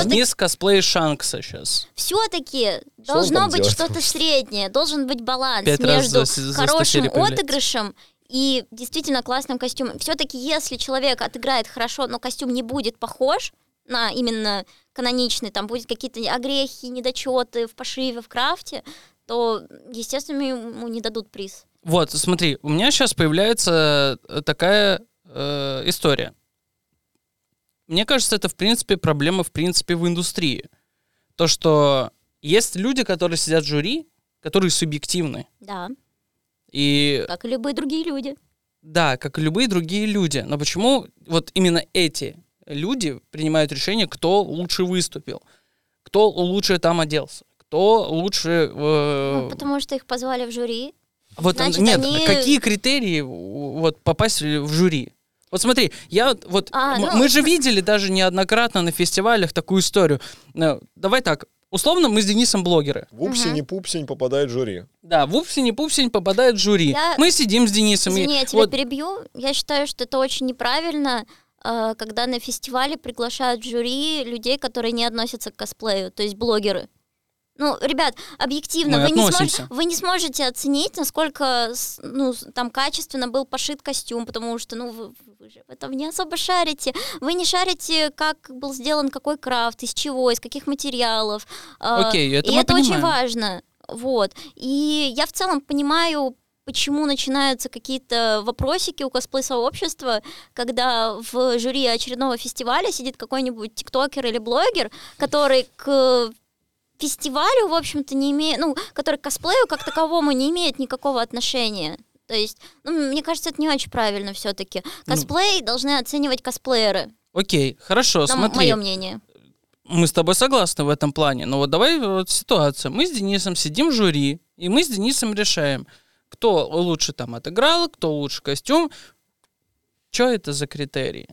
Денис косплей Шанкса сейчас. Все-таки должно быть что-то среднее, должен быть баланс Пять между за, за хорошим отыгрышем и действительно классным костюмом. Все-таки, если человек отыграет хорошо, но костюм не будет похож на именно каноничный, там будет какие-то огрехи, недочеты в пошиве, в крафте, то, естественно, ему не дадут приз. Вот, смотри, у меня сейчас появляется э, такая э, история. Мне кажется, это, в принципе, проблема, в принципе, в индустрии. То, что есть люди, которые сидят в жюри, которые субъективны. Да. И... Как и любые другие люди. Да, как и любые другие люди. Но почему вот именно эти люди принимают решение, кто лучше выступил, кто лучше там оделся, кто лучше... Э... Ну, потому что их позвали в жюри, вот Значит, нет, они... какие критерии вот попасть в жюри? Вот смотри, я вот а, ну... мы же видели даже неоднократно на фестивалях такую историю. Э, давай так, условно мы с Денисом блогеры. Вупсень угу. пупсень попадает в жюри. Да, Вупсень и Пупсень попадает в жюри. Я... Мы сидим с Денисом. Извини, и... я тебя вот... перебью. Я считаю, что это очень неправильно, э, когда на фестивале приглашают в жюри людей, которые не относятся к косплею, то есть блогеры. Ну, ребят, объективно, вы не, смож, вы не сможете оценить, насколько ну, там качественно был пошит костюм, потому что, ну, вы, вы же в этом не особо шарите. Вы не шарите, как был сделан какой крафт, из чего, из каких материалов. А, Окей, это И это понимаем. очень важно. Вот. И я в целом понимаю почему начинаются какие-то вопросики у косплей-сообщества, когда в жюри очередного фестиваля сидит какой-нибудь тиктокер или блогер, который к фестивалю, в общем-то, не имеет, ну, который к косплею как таковому не имеет никакого отношения. То есть, ну, мне кажется, это не очень правильно все-таки. Ну. Косплей должны оценивать косплееры. Окей, хорошо, на смотри. мое мнение. Мы с тобой согласны в этом плане. Но вот давай вот ситуация. Мы с Денисом сидим в жюри, и мы с Денисом решаем, кто лучше там отыграл, кто лучше костюм. Что это за критерии?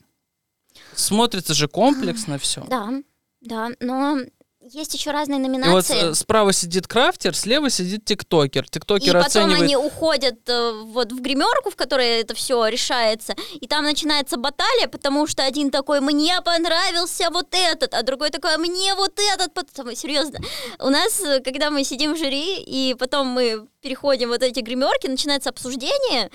Смотрится же комплексно все. Да, да, но есть еще разные И вот номинации. э, справа сидит крафтер, слева сидит тиктокер. И Тиктокер потом оценивает... они уходят э, вот в гримерку, в которой это все решается, и там начинается баталия, потому что один такой «мне понравился вот этот», а другой такой «А «мне вот этот». Потом, серьезно, у нас, э, когда мы сидим в жюри, и потом мы переходим вот эти гримерки, начинается обсуждение,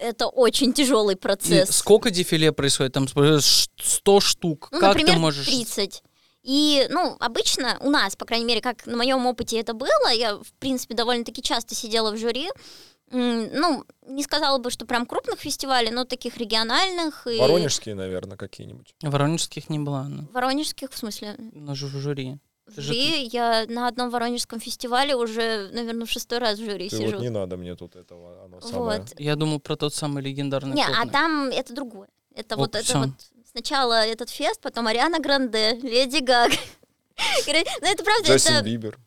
это очень тяжелый И процесс. сколько дефиле происходит? Там ш- 100 штук. Ну, как например, ты можешь... 30. И, ну, обычно у нас, по крайней мере, как на моем опыте это было, я, в принципе, довольно-таки часто сидела в жюри, ну, не сказала бы, что прям крупных фестивалей, но таких региональных и Воронежские, наверное, какие-нибудь. Воронежских не было, ну, воронежских, в смысле, на жю- жюри. в жюри. Я на одном воронежском фестивале уже, наверное, в шестой раз в жюри Ты сижу. вот не надо мне тут этого, оно самое. Вот. Я думал про тот самый легендарный Не, а крупный. там это другое. Это Вот вот это вот сначала этот фест, потом Ариана Гранде, Леди Гаг. Ну, это правда, Джастин это Бибер.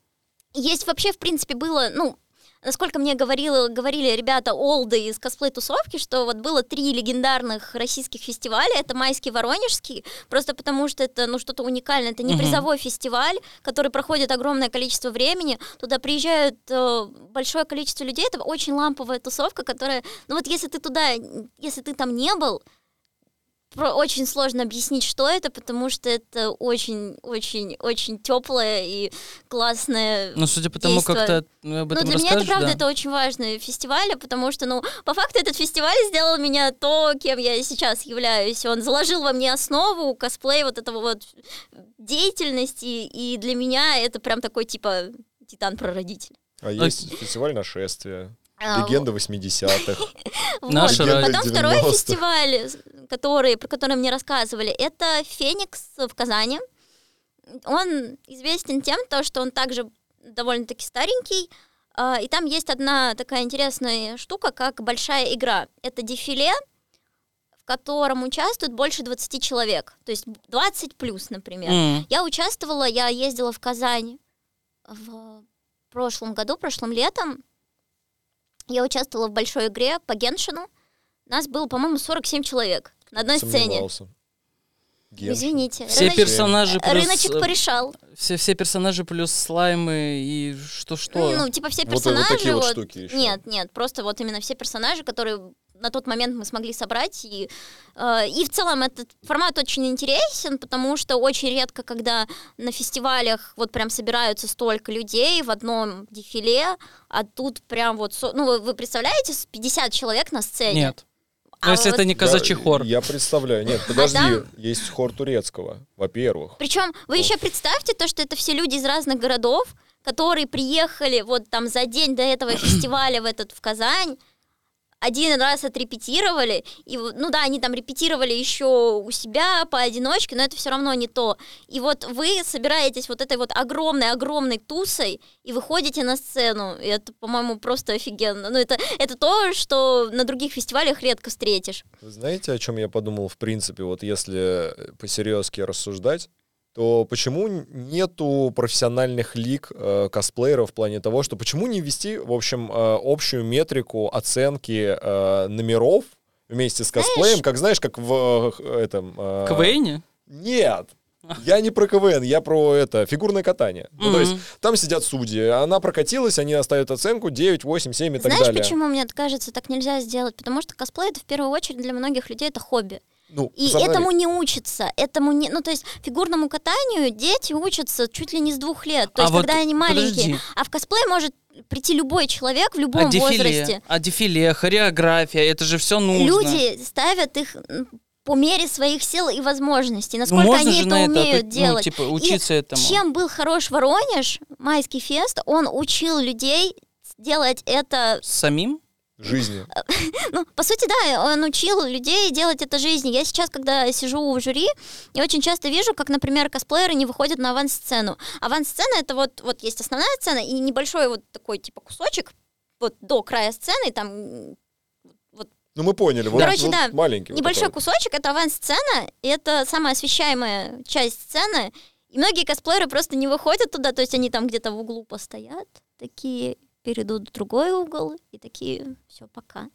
Есть вообще, в принципе, было, ну, насколько мне говорила, говорили ребята олды из косплей-тусовки, что вот было три легендарных российских фестиваля. Это майский, воронежский, просто потому что это, ну, что-то уникальное. Это не Мгм. призовой фестиваль, который проходит огромное количество времени. Туда приезжают э, большое количество людей. Это очень ламповая тусовка, которая, ну, вот если ты туда, если ты там не был, очень сложно объяснить, что это, потому что это очень-очень-очень теплое и классное Ну, судя по тому, как ты ну, об ну, этом для меня это правда да. это очень важный фестиваль, потому что, ну, по факту этот фестиваль сделал меня то, кем я сейчас являюсь. Он заложил во мне основу косплей вот этого вот деятельности, и для меня это прям такой типа титан-прародитель. А есть фестиваль нашествия. А, Легенда 80-х. вот. Потом второй 90-х. фестиваль, который, про который мне рассказывали, это Феникс в Казани. Он известен тем, то, что он также довольно-таки старенький, а, и там есть одна такая интересная штука, как большая игра. Это дефиле, в котором участвует больше 20 человек, то есть 20 плюс, например. М. Я участвовала, я ездила в Казань в прошлом году, прошлым летом. Я участвовала в большой игре по Геншину. Нас было, по-моему, 47 человек на одной сцене. Сомневался. Геншин. Извините. Все Рыноч- персонажи плюс... Рыночек э, порешал. Все, все персонажи плюс слаймы и что-что. Ну, типа все Вот- вот персонажи. такие вот штуки ещё. Нет, нет, просто вот именно все персонажи, которые на тот момент мы смогли собрать. И, э, и в целом этот формат очень интересен, потому что очень редко, когда на фестивалях вот прям собираются столько людей в одном дефиле, а тут прям вот... Ну, вы, вы представляете, с 50 человек на сцене? Нет. А Но если вот- это не казачий хор. Я представляю. Нет, подожди. там- Есть хор турецкого, во-первых. Причем вы еще представьте то, что это все люди из разных городов, которые приехали вот там за день до этого фестиваля в этот в Казань, один раз отрепетировали, и ну да, они там репетировали еще у себя поодиночке, но это все равно не то. И вот вы собираетесь вот этой вот огромной-огромной тусой и выходите на сцену, и это, по-моему, просто офигенно. Ну это, это то, что на других фестивалях редко встретишь. Знаете, о чем я подумал, в принципе, вот если по-серьезки рассуждать, то почему нету профессиональных лиг э, косплееров в плане того, что почему не ввести, в общем, э, общую метрику оценки э, номеров вместе с косплеем, как знаешь, как в э, этом... э, КВН? Нет. Я не про КВН, я про это, фигурное катание. Ну, то есть там сидят судьи, она прокатилась, они оставят оценку 9, 8, 7 и так Знаешь, далее. почему мне кажется, так нельзя сделать? Потому что косплей это в первую очередь для многих людей это хобби. Ну, И посмотри. этому не учатся, этому не, ну то есть фигурному катанию дети учатся чуть ли не с двух лет, то А есть вот когда они маленькие. подожди. А в косплей может прийти любой человек в любом А дефиле? возрасте. А дефиле, хореография, это же все нужно. Люди ставят их по мере своих сил и возможностей, Ну, насколько можно они же это на это, умеют ну, делать. типа, И учиться этому. Чем был хорош Воронеж, майский фест, он учил людей делать это Самим? Жизни. Ну, по сути, да, он учил людей делать это жизни. Я сейчас, когда сижу в жюри, я очень часто вижу, как, например, косплееры не выходят на авансцену. Авансцена — это вот, вот есть основная сцена и небольшой вот такой, типа, кусочек, вот до края сцены, там Ну, мы поняли. Вот, Короче, вот да, маленький. вот небольшой такой. кусочек — это авансцена, и это самая освещаемая часть сцены. И многие косплееры просто не выходят туда, то есть они там где-то в углу постоят, такие перейдут в другой угол, и такие, все, пока.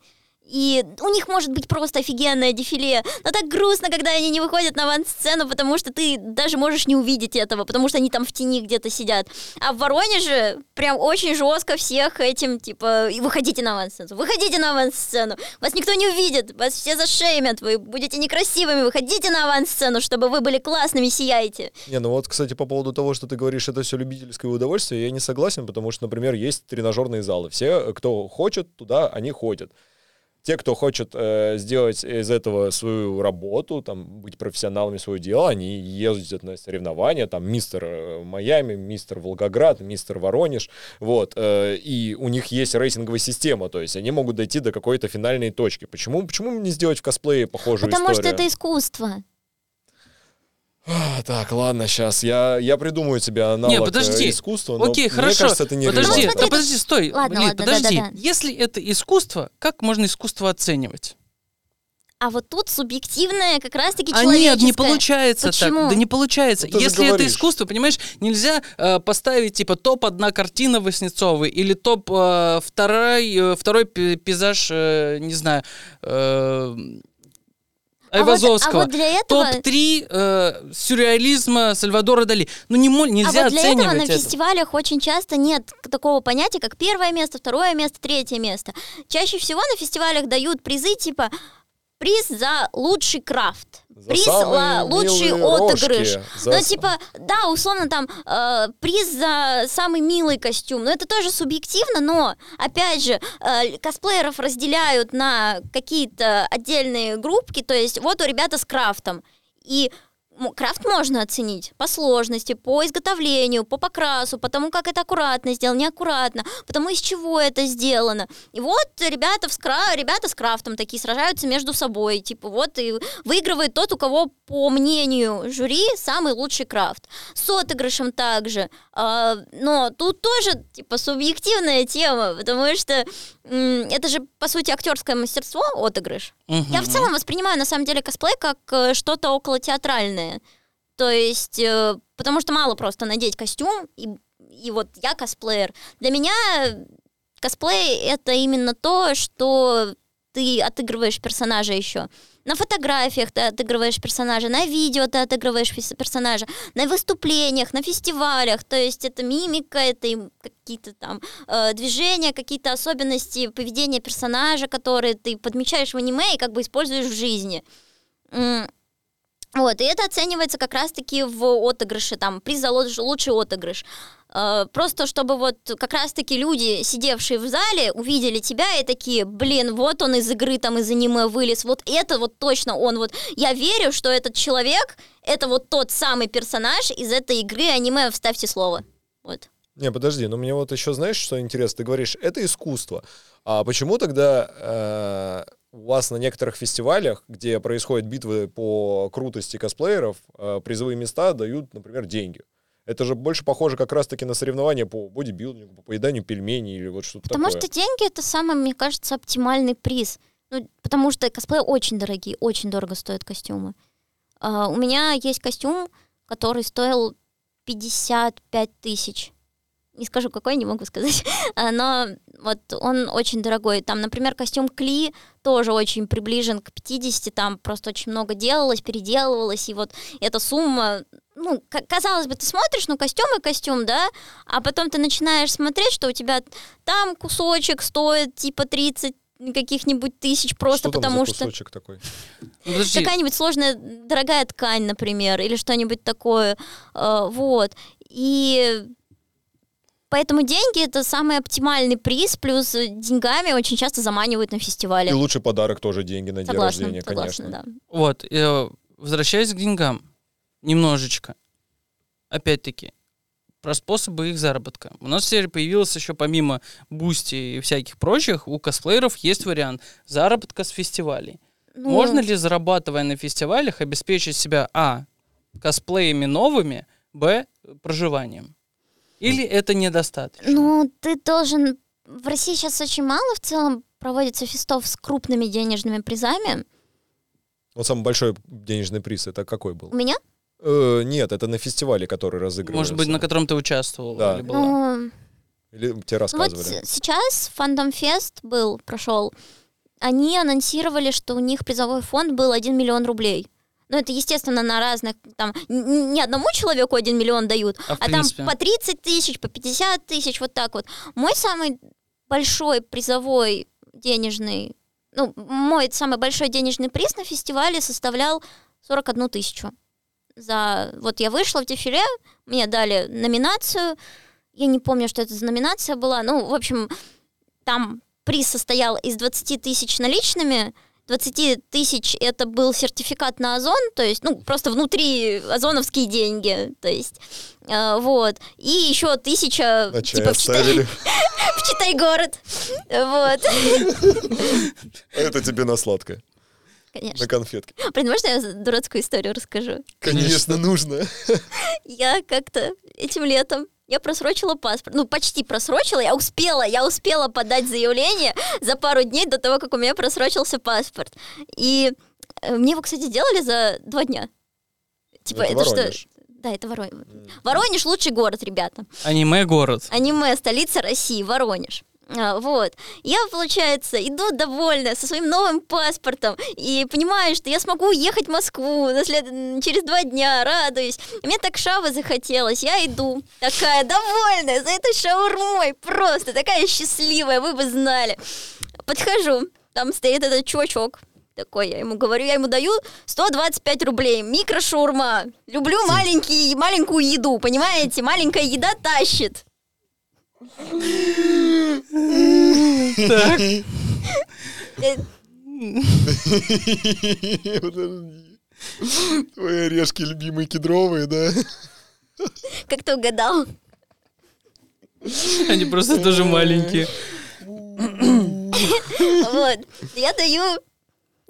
И у них может быть просто офигенное дефиле, но так грустно, когда они не выходят на авансцену, потому что ты даже можешь не увидеть этого, потому что они там в тени где-то сидят. А в Воронеже прям очень жестко всех этим, типа, «И выходите на авансцену, выходите на авансцену, вас никто не увидит, вас все зашеймят, вы будете некрасивыми, выходите на авансцену, чтобы вы были классными, сияйте. Не, ну вот, кстати, по поводу того, что ты говоришь, это все любительское удовольствие, я не согласен, потому что, например, есть тренажерные залы. Все, кто хочет, туда они ходят. Те, кто хочет э, сделать из этого свою работу, там, быть профессионалами своего дела, они ездят на соревнования, там, мистер э, Майами, мистер Волгоград, мистер Воронеж, вот, э, и у них есть рейтинговая система, то есть они могут дойти до какой-то финальной точки. Почему, почему не сделать в косплее похожую Потому историю? что это искусство. А, Так, ладно, сейчас я, я придумаю тебе аналог Не, подожди. э, искусства, но Окей, мне хорошо. кажется, это не подожди, Ну, да подожди, стой. Ладно, Лид, ладно, подожди. да-да-да. Если это искусство, как можно искусство оценивать? А вот тут субъективное как раз-таки А человеческое. нет, не получается Почему? так. Да не получается. Ну, ты Если это искусство, понимаешь, нельзя э, поставить типа топ одна картина Васнецовой или топ э, второй, э, второй пейзаж, э, не знаю, э, А вот- Айвазовского. а вот для этого... Топ-3 э, сюрреализма Сальвадора Дали. Ну не мо- нельзя а вот для оценивать этого на это. фестивалях очень часто нет такого понятия, как первое место, второе место, третье место. Чаще всего на фестивалях дают призы типа приз за лучший крафт, За приз самые за лучший отыгрыш. рожки, за Ну, типа, да, условно там э, приз за самый милый костюм. Но это тоже субъективно, но, опять же, э, косплееров разделяют на какие-то отдельные группки. То есть, вот у ребята с крафтом. И крафт можно оценить по сложности, по изготовлению, по покрасу, по тому, как это аккуратно сделано, неаккуратно, потому из чего это сделано. И вот ребята, в скра... ребята с крафтом такие сражаются между собой. Типа вот и выигрывает тот, у кого, по мнению жюри, самый лучший крафт. С отыгрышем также. А, но тут тоже типа субъективная тема, потому что это же, по сути, актерское мастерство, отыгрыш. Я в целом воспринимаю на самом деле косплей как э, что-то около театральное. То есть, э, потому что мало просто надеть костюм, и, и вот я косплеер. Для меня косплей это именно то, что ты отыгрываешь персонажа еще. На фотографиях ты отыгрываешь персонажа, на видео ты отыгрываешь персонажа, на выступлениях, на фестивалях. То есть это мимика, это какие-то там э, движения, какие-то особенности поведения персонажа, которые ты подмечаешь в аниме и как бы используешь в жизни. Вот, и это оценивается как раз-таки в отыгрыше, там, приз за луч- лучший отыгрыш. Э, Просто чтобы вот как раз-таки люди, сидевшие в зале, увидели тебя и такие, блин, вот он из игры, там, из аниме вылез, вот это вот точно он, вот я верю, что этот человек, это вот тот самый персонаж из этой игры аниме, вставьте слово. Вот. Не, подожди, но мне вот еще знаешь, что интересно? Ты говоришь, это искусство. А почему тогда э, у вас на некоторых фестивалях, где происходят битвы по крутости косплееров, э, призовые места дают, например, деньги? Это же больше похоже как раз-таки на соревнования по бодибилдингу, по поеданию пельменей или вот что-то Потому такое. что деньги это самый, мне кажется, оптимальный приз. Ну, потому что косплеи очень дорогие, очень дорого стоят костюмы. А, у меня есть костюм, который стоил 55 тысяч. Не скажу, какой, не могу сказать. А, Но вот он очень дорогой. Там, например, костюм Кли тоже очень приближен к 50, там просто очень много делалось, переделывалось, и вот эта сумма, ну, казалось бы, ты смотришь, ну, костюм и костюм, да, а потом ты начинаешь смотреть, что у тебя там кусочек стоит типа 30 каких-нибудь тысяч просто что там потому за что кусочек такой? Ну, какая-нибудь сложная дорогая ткань, например, или что-нибудь такое, э, вот. И поэтому деньги это самый оптимальный приз, плюс э, деньгами очень часто заманивают на фестивале. И лучший подарок тоже деньги на день Согласна, рождения, согласна, конечно. да. Вот, э, возвращаясь к деньгам, немножечко. Опять-таки, про способы их заработка. У нас теперь появилось еще помимо Бусти и всяких прочих, у косплееров есть вариант заработка с фестивалей. Ну, Можно ли, зарабатывая на фестивалях, обеспечить себя, а, косплеями новыми, б, проживанием? Или это недостаточно? Ну, ты должен... В России сейчас очень мало в целом проводится фестов с крупными денежными призами. Вот самый большой денежный приз, это какой был? У меня? Э, нет, это на фестивале, который разыгрывается. Может быть, на котором ты участвовал? Да. или была? Ну, Или тебе Ну вот рассказывали? с- сейчас Фандом Фест был, прошел. Они анонсировали, что у них призовой фонд был 1 миллион рублей. Ну, это, естественно, на разных, там, не одному человеку 1 миллион дают, А а там по 30 тысяч, по 50 тысяч, вот так вот. Мой самый большой призовой денежный, ну, мой самый большой денежный приз на фестивале составлял 41 тысячу. За, вот я вышла в дефиле, мне дали номинацию, я не помню, что это за номинация была, ну, в общем, там приз состоял из 20 тысяч наличными, 20 тысяч это был сертификат на Озон, то есть, ну, просто внутри озоновские деньги, то есть, э, вот. И еще тысяча, чай типа, в Читай, в Читай город, вот, А Это тебе на сладкое, конечно. на конфетки. Блин, можно я дурацкую историю расскажу? Конечно, нужно. Я как-то этим летом я просрочила паспорт. Ну, почти просрочила. Я успела, я успела подать заявление за пару дней до того, как у меня просрочился паспорт. И э, мне его, кстати, делали за два дня. Типа, Это это, что? Да, это Воронеж. Воронеж лучший город, ребята. Аниме-город. Аниме, столица России, Воронеж. А, вот. Я, получается, иду довольная со своим новым паспортом и понимаю, что я смогу уехать в Москву на след- через два дня, радуюсь. Мне так шавы захотелось. Я иду, такая довольная за этой шаурмой, просто такая счастливая, вы бы знали. Подхожу, там стоит этот чувачок, такой, я ему говорю, я ему даю 125 рублей, микрошаурма. Люблю маленький, маленькую еду, понимаете? Маленькая еда тащит. Так. Подожди. Твои орешки любимые кедровые, да? Как ты угадал? Они просто тоже маленькие. Вот. Я даю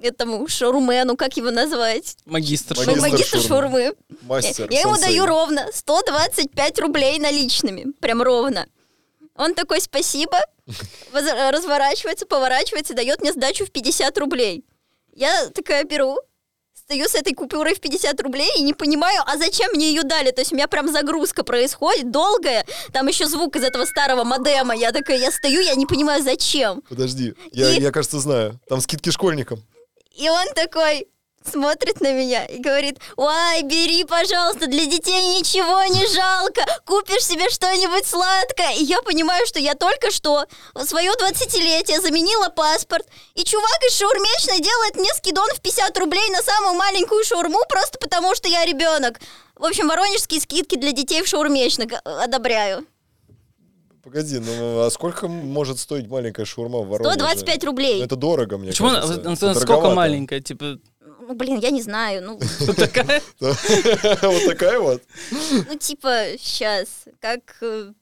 этому шаурмену, как его назвать? Магистр. Магистр Магистр, магистр шаурмы. шаурмы. Мастер. Я ему сенсей. даю ровно 125 рублей наличными. Прям ровно. Он такой, спасибо, воз- разворачивается, поворачивается, дает мне сдачу в 50 рублей. Я такая беру, стою с этой купюрой в 50 рублей и не понимаю, а зачем мне ее дали? То есть у меня прям загрузка происходит, долгая, там еще звук из этого старого модема. Я такая, я стою, я не понимаю, зачем. Подожди, я, И- я, кажется, знаю. Там скидки школьникам. И он такой смотрит на меня и говорит, ой, бери, пожалуйста, для детей ничего не жалко, купишь себе что-нибудь сладкое. И я понимаю, что я только что в свое 20-летие заменила паспорт, и чувак из шаурмечной делает мне скидон в 50 рублей на самую маленькую шаурму, просто потому что я ребенок. В общем, воронежские скидки для детей в шаурмечных э, одобряю. Погоди, ну а сколько может стоить маленькая шаурма в Воронеже? 125 рублей. Ну, Это дорого, мне Почему она, кажется. она- сколько маленькая? Типа, Ну, блин, я не знаю, ну, такая? Вот такая вот. ну типа, сейчас, как... э,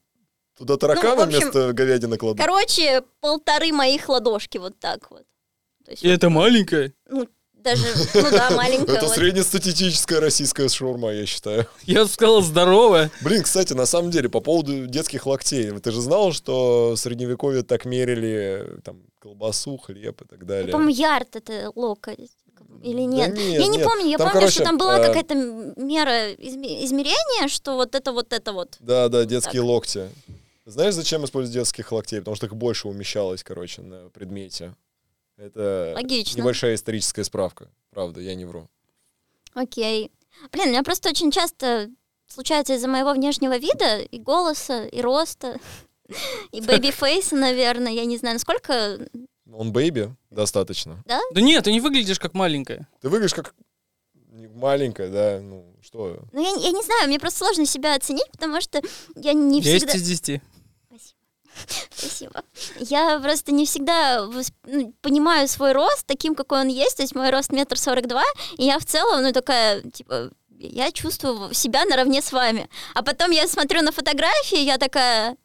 Туда Ну, общем, вместо говядины кладут. Короче, полторы моих ладошки вот так вот. И это маленькая? ну, даже, ну да, маленькая. Это вот. среднестатистическая российская шаурма, я считаю. Я бы сказал здоровая. Блин, кстати, на самом деле, по поводу детских локтей. Ты же знал, что в Средневековье так мерили там колбасу, хлеб и так далее? помню, ярд это локоть. Или нет? Да нет, я не нет. помню, я Там, помню, что короче, там была э, какая-то мера изме- измерения, что вот это вот это вот. Да, да, детские Так. локти. Знаешь, зачем используют детских локтей? Потому что их больше умещалось, короче, на предмете. Это Логично. небольшая историческая справка. Правда, я не вру. Окей. Блин, у меня просто очень часто случается из-за моего внешнего вида и голоса, и роста, и baby face 'а, наверное, я не знаю, насколько... Он baby достаточно. Да нет, ты не выглядишь как маленькая. Ты выглядишь как маленькая, да, ну что. Ну, я, я не знаю, мне просто сложно себя оценить, потому что я не 10 всегда... из 10. Спасибо. Я просто не всегда ну, понимаю свой рост таким, какой он есть. То есть мой рост метр сорок два, и я в целом, ну, такая, типа, я чувствую себя наравне с вами. А потом я смотрю на фотографии, я такая,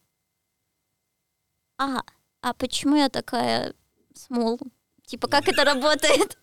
а, а почему я такая смол? Типа, как это работает?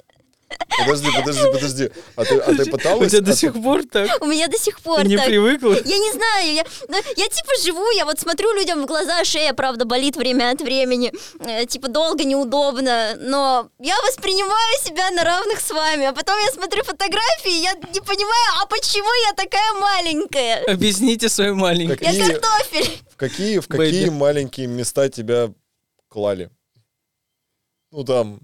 Подожди, подожди, подожди. А ты, а ты У пыталась... тебя до а ты- сих пор так? У меня до сих пор Ты не так. привыкла? Я не знаю, я, ну, я типа живу, я вот смотрю людям в глаза, шея, правда, болит время от времени, э, типа долго, неудобно, но я воспринимаю себя на равных с вами, а потом я смотрю фотографии, и я не понимаю, а почему я такая маленькая? Объясните свою маленькую. Я Какие- картофель. В какие, в какие маленькие места тебя клали? Ну там,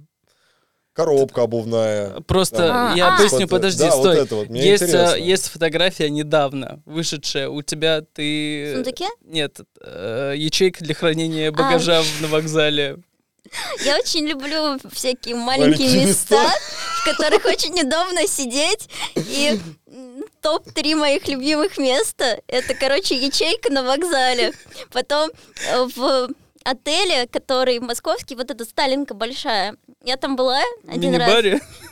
коробка обувная. Просто А, я а. Вот, подожди, да, вот стой. это вот, мне есть, а, интересно. есть фотография недавно вышедшая. У тебя В ты... сундуке? Нет, э, ячейка для хранения багажа в- на вокзале. Я очень люблю всякие маленькие Маленькие места, места. в которых очень удобно сидеть. И м, топ-3 моих любимых места — это, короче, ячейка на вокзале. Потом э, в отеле, который московский, вот эта Сталинка большая. Я там была один раз. мини-баре.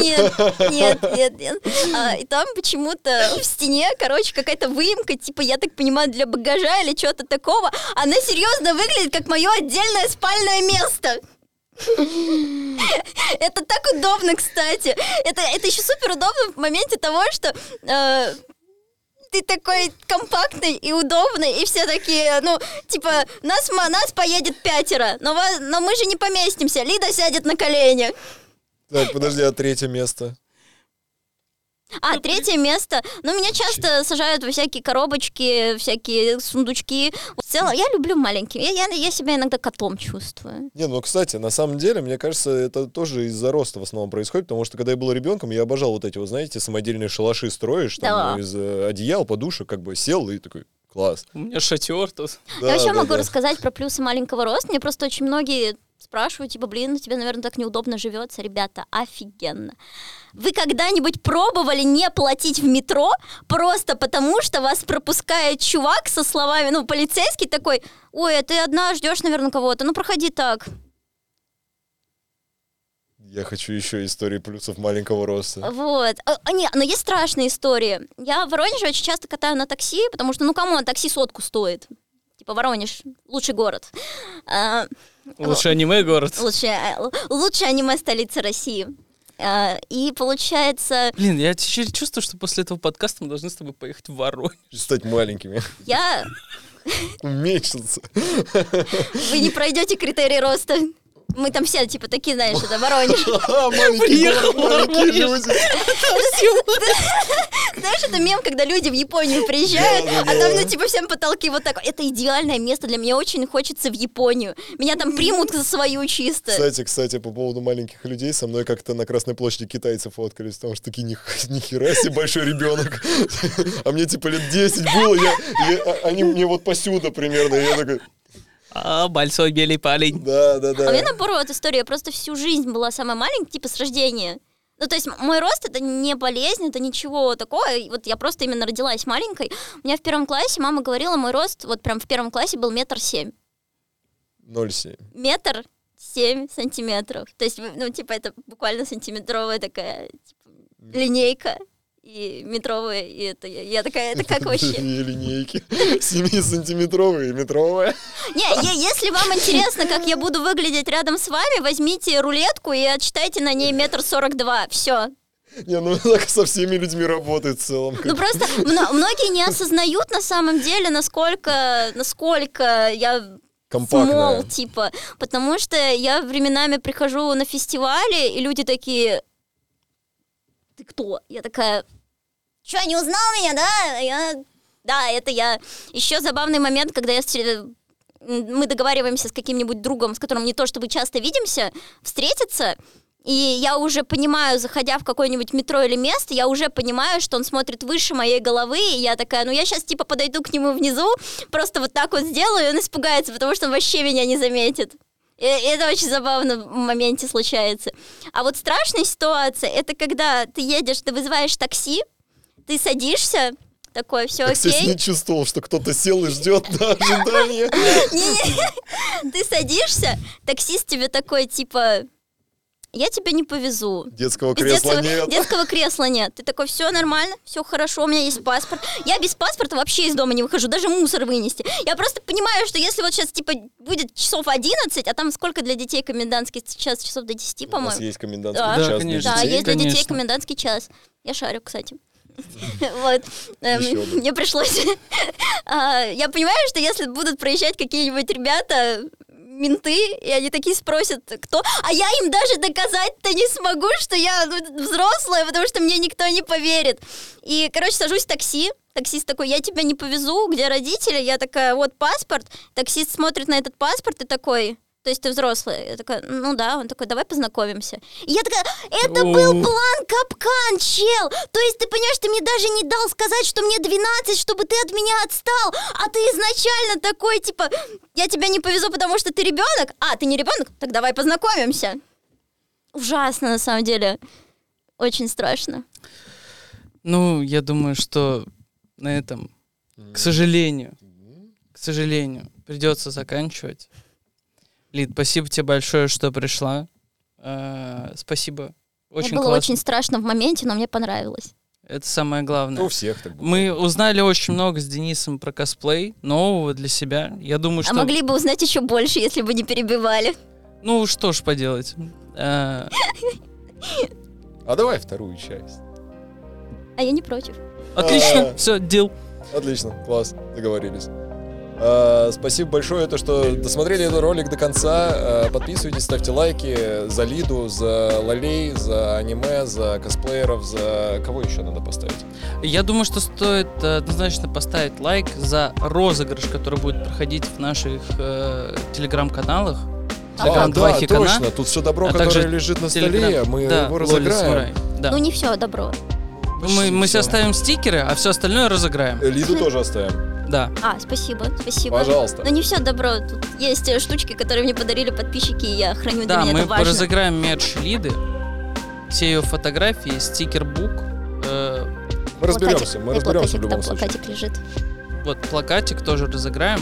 Нет, нет, нет, нет. А, и там почему-то в стене, короче, какая-то выемка, типа, я так понимаю, для багажа или чего-то такого. Она серьезно выглядит как мое отдельное спальное место. Это так удобно, кстати. Это, это еще супер удобно в моменте того, что э, ты такой компактный и удобный, и все такие, ну, типа, нас, нас поедет пятеро, но, но мы же не поместимся. Лида сядет на колени. Так, подожди, а третье место? А, третье место. Ну, меня часто сажают во всякие коробочки, всякие сундучки. В целом, я люблю маленькие. Я, я, я себя иногда котом чувствую. Не, ну, кстати, на самом деле, мне кажется, это тоже из-за роста в основном происходит, потому что, когда я был ребенком, я обожал вот эти, вот, знаете, самодельные шалаши строишь, там, Да. из э, одеял, подушек, как бы сел и такой, класс. У меня шатер тут. Да, я вообще да, могу да. рассказать про плюсы маленького роста. Мне просто очень многие спрашивают, типа, блин, тебе, наверное, так неудобно живется. Ребята, офигенно. Вы когда-нибудь пробовали не платить в метро просто потому, что вас пропускает чувак со словами, ну, полицейский такой, ой, а ты одна ждешь, наверное, кого-то, ну, проходи так. Я хочу еще истории плюсов маленького роста. Вот. А, а, не, но есть страшные истории. Я в Воронеже очень часто катаю на такси, потому что, ну, кому такси сотку стоит. Типа Воронеж, лучший город. А, Лучший аниме-город. лучшая, лучшая аниме-столица России. А, и получается, Блин, я теперь чувствую, что после этого подкаста мы должны с тобой поехать в Воронеж. Стать маленькими. я... Уменьшиться. Вы не пройдете критерий роста. Мы там все, типа, такие, знаешь, это Воронеж. А, Приехал маленькие Воронеж. люди. Знаешь, это мем, когда люди в Японию приезжают, а там, ну, типа, всем потолки вот так. Это идеальное место для меня. Очень хочется в Японию. Меня там примут за свою чисто. Кстати, кстати, по поводу маленьких людей, со мной как-то на Красной площади китайцы фоткались, потому что такие, «Них- нихера себе большой ребенок. А мне типа лет 10 было, а- они мне вот посюда примерно, я такой, А, большой белый парень. да, да, А у меня да. наоборот история. Я просто всю жизнь была самая маленькая, типа, с рождения. Ну, то есть мой рост это не болезнь, это ничего такого. Вот я просто именно родилась маленькой. У меня в первом классе мама говорила, мой рост вот прям в первом классе был метр семь. 0,7. Метр семь сантиметров. То есть, ну, типа, это буквально сантиметровая такая типа, линейка. И метровая, и это я, я такая, это как вообще? Две линейки. 7-сантиметровые и метровая. Не, если вам интересно, как я буду выглядеть рядом с вами, возьмите рулетку и отчитайте на ней метр сорок два. Все. Не, ну так со всеми людьми работает в целом. Ну просто мно- многие не осознают на самом деле, насколько, насколько я Компактная. смол, типа. Потому что я временами прихожу на фестивали, и люди такие, ты кто? Я такая, что, не узнал меня, да? Я... Да, это я. Еще забавный момент, когда я мы договариваемся с каким-нибудь другом, с которым не то чтобы часто видимся, встретиться, и я уже понимаю, заходя в какое-нибудь метро или место, я уже понимаю, что он смотрит выше моей головы, и я такая, ну я сейчас типа подойду к нему внизу, просто вот так вот сделаю, и он испугается, потому что он вообще меня не заметит. И это очень забавно в моменте случается. А вот страшная ситуация, это когда ты едешь, ты вызываешь такси, ты садишься, такой, все Я, кстати, окей. не чувствовал, что кто-то сел и ждет на ожидание. Ты садишься, таксист тебе такой, типа, я тебя не повезу. Детского кресла детского, нет. детского кресла нет. Ты такой, все нормально, все хорошо, у меня есть паспорт. Я без паспорта вообще из дома не выхожу, даже мусор вынести. Я просто понимаю, что если вот сейчас, типа, будет часов 11, а там сколько для детей комендантский час, часов до 10, У нас по-моему. есть комендантский Да. Да, час для конечно. Да, есть для детей комендантский час. Я шарю, кстати. Вот. Эм. Мне пришлось... А, Я понимаю, что если будут проезжать какие-нибудь ребята, менты, и они такие спросят, кто... А я им даже доказать-то не смогу, что я ну, взрослая, потому что мне никто не поверит. И, короче, сажусь в такси, Таксист такой, я тебя не повезу, где родители? Я такая, вот паспорт. Таксист смотрит на этот паспорт и такой, то есть ты взрослая. Я такая, ну да. Он такой, давай познакомимся. И я такая, это был О. план капкан, чел. То есть ты понимаешь, ты мне даже не дал сказать, что мне 12, чтобы ты от меня отстал. А ты изначально такой, типа, я тебя не повезу, потому что ты ребенок. А, ты не ребенок? Так давай познакомимся. Ужасно, на самом деле. Очень страшно. Ну, я думаю, что на этом, к сожалению, к сожалению, придется заканчивать. Лид, спасибо тебе большое, что пришла. Э, Спасибо. Очень мне было классно. очень страшно в моменте, но мне понравилось. Это самое Ну, главное. у всех так было. Мы узнали очень много с Денисом про косплей, нового для себя. Я думаю, что... А могли бы узнать еще больше, если бы не перебивали. Ну, что ж поделать. Э, А давай вторую часть. А я не против. Отлично, А. все, дел. Отлично, класс, договорились. А, спасибо большое, то, что досмотрели этот ролик до конца. А, подписывайтесь, ставьте лайки за Лиду, за Лолей, за аниме, за косплееров, за... Кого еще надо поставить? Я думаю, что стоит э, однозначно поставить лайк за розыгрыш, который будет проходить в наших э, телеграм-каналах. Телеграм а, 2 да, Хикана. точно, тут все добро, а которое также лежит на Телеграм- столе, мы да, его разыграем. Да. Ну не все добро. мы, мы всё. сейчас ставим стикеры, а все остальное разыграем. Э, Лиду тоже оставим. Да. А, спасибо, спасибо. Пожалуйста. Но не все добро. Тут есть э, штучки, которые мне подарили подписчики, и я храню для Да, меня мы это важно. разыграем мерч Лиды. Все ее фотографии, стикербук. э, Мы разберемся, Плакатик. мы Э, разберемся в плакатик, любом там случае. плакатик лежит. вот плакатик тоже разыграем.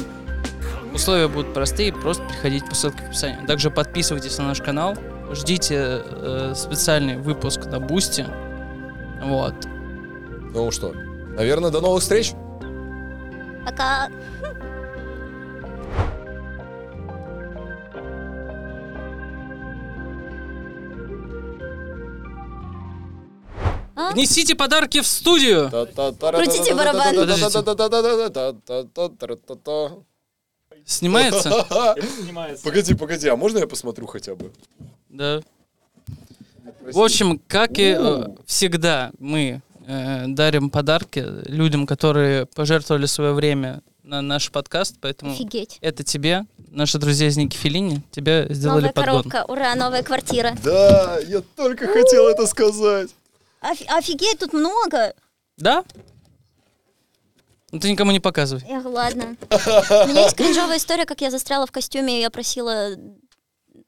Условия будут простые, просто приходите по ссылке в описании. Также подписывайтесь на наш канал, ждите э, специальный выпуск на Boosty. Вот. Ну что, наверное, до новых встреч. Пока. А? Внесите подарки в студию! Крутите барабан. Снимается? Снимается. Погоди, погоди, а можно я посмотрю хотя бы? Да. В общем, как и э, всегда, мы э, дарим подарки людям, которые пожертвовали свое время на наш подкаст, поэтому Офигеть. это тебе, наши друзья из Ники Филини, тебе сделали Новая подгон. коробка. Ура, новая квартира. Да, я только хотел это сказать. Оф- Офигеть, тут много. Да? Ну ты никому не показывай. Эх, ладно. У меня есть кринжовая история, как я застряла в костюме, и я просила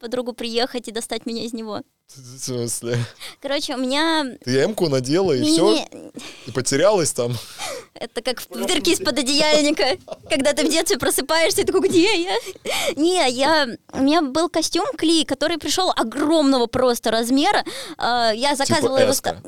подругу приехать и достать меня из него. В смысле? Короче, у меня... Ты эмку надела и все? И потерялась там? Это как в дырке из-под одеяльника, когда ты в детстве просыпаешься и такой, где я? Не, я... У меня был костюм Кли, который пришел огромного просто размера. А, Я заказывала его... эска.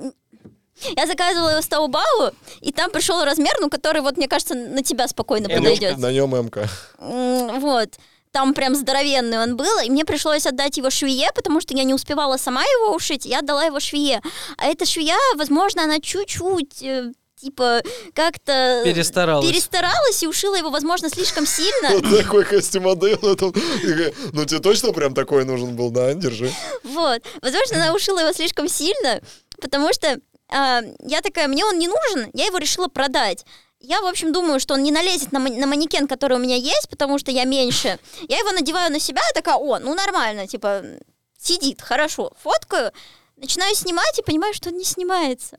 Я заказывала его с Таобао, и там пришел размер, ну, который, вот, мне кажется, на тебя спокойно подойдет. На нем эмка. М, Вот. Там прям здоровенный он был, и мне пришлось отдать его швее, потому что я не успевала сама его ушить, я отдала его швее. А эта швея, возможно, она чуть-чуть, э, типа, как-то... Перестаралась. Перестаралась и ушила его, возможно, слишком сильно. Вот такой костюм отдаю. Ну тебе точно прям такой нужен был, да? Держи. Вот. Возможно, она ушила его слишком сильно, потому что а, я такая, мне он не нужен, я его решила продать. Я, в общем, думаю, что он не налезет на, на манекен, который у меня есть, потому что я меньше. Я его надеваю на себя, такая, о, ну нормально, типа, сидит, хорошо. Фоткаю, начинаю снимать и понимаю, что он не снимается.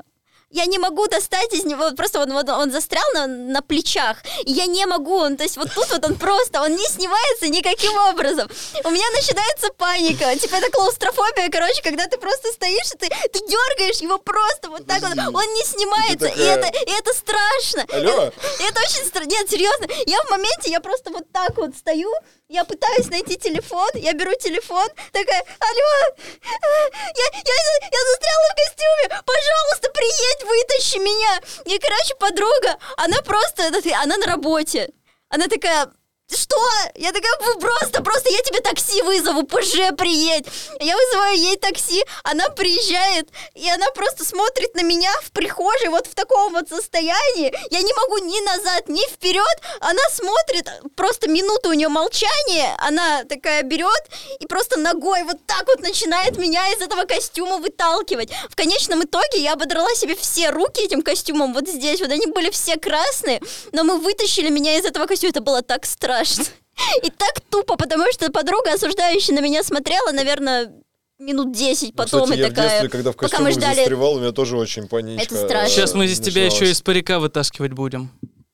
Я не могу достать из него, просто он, вот, он застрял на, на плечах, и я не могу, он, то есть вот тут вот он просто, он не снимается никаким образом. У меня начинается паника, типа это клаустрофобия, короче, когда ты просто стоишь, и ты, ты дергаешь его просто вот так вот, он не снимается, и это, и это страшно. Алло? И это очень страшно. Нет, серьезно, я в моменте, я просто вот так вот стою, я пытаюсь найти телефон, я беру телефон, такая, алло, я, я, за- я застряла в костюме, пожалуйста, приедь, вытащи меня. И, короче, подруга, она просто, она на работе. Она такая, что? Я такая, «Ну, просто, просто я тебе такси вызову, ПЖ приедь. Я вызываю ей такси, она приезжает, и она просто смотрит на меня в прихожей вот в таком вот состоянии. Я не могу ни назад, ни вперед. Она смотрит, просто минуту у нее молчание, она такая берет и просто ногой вот так вот начинает меня из этого костюма выталкивать. В конечном итоге я ободрала себе все руки этим костюмом вот здесь, вот они были все красные, но мы вытащили меня из этого костюма, это было так страшно. И так тупо, потому что подруга, осуждающая на меня, смотрела, наверное, минут 10 Ну, потом Кстати, и я в такая... детстве, когда в пока костюмах мы ждали... застревал, у меня тоже очень паничка. Это страшно. Сейчас мы из тебя еще из парика вытаскивать будем.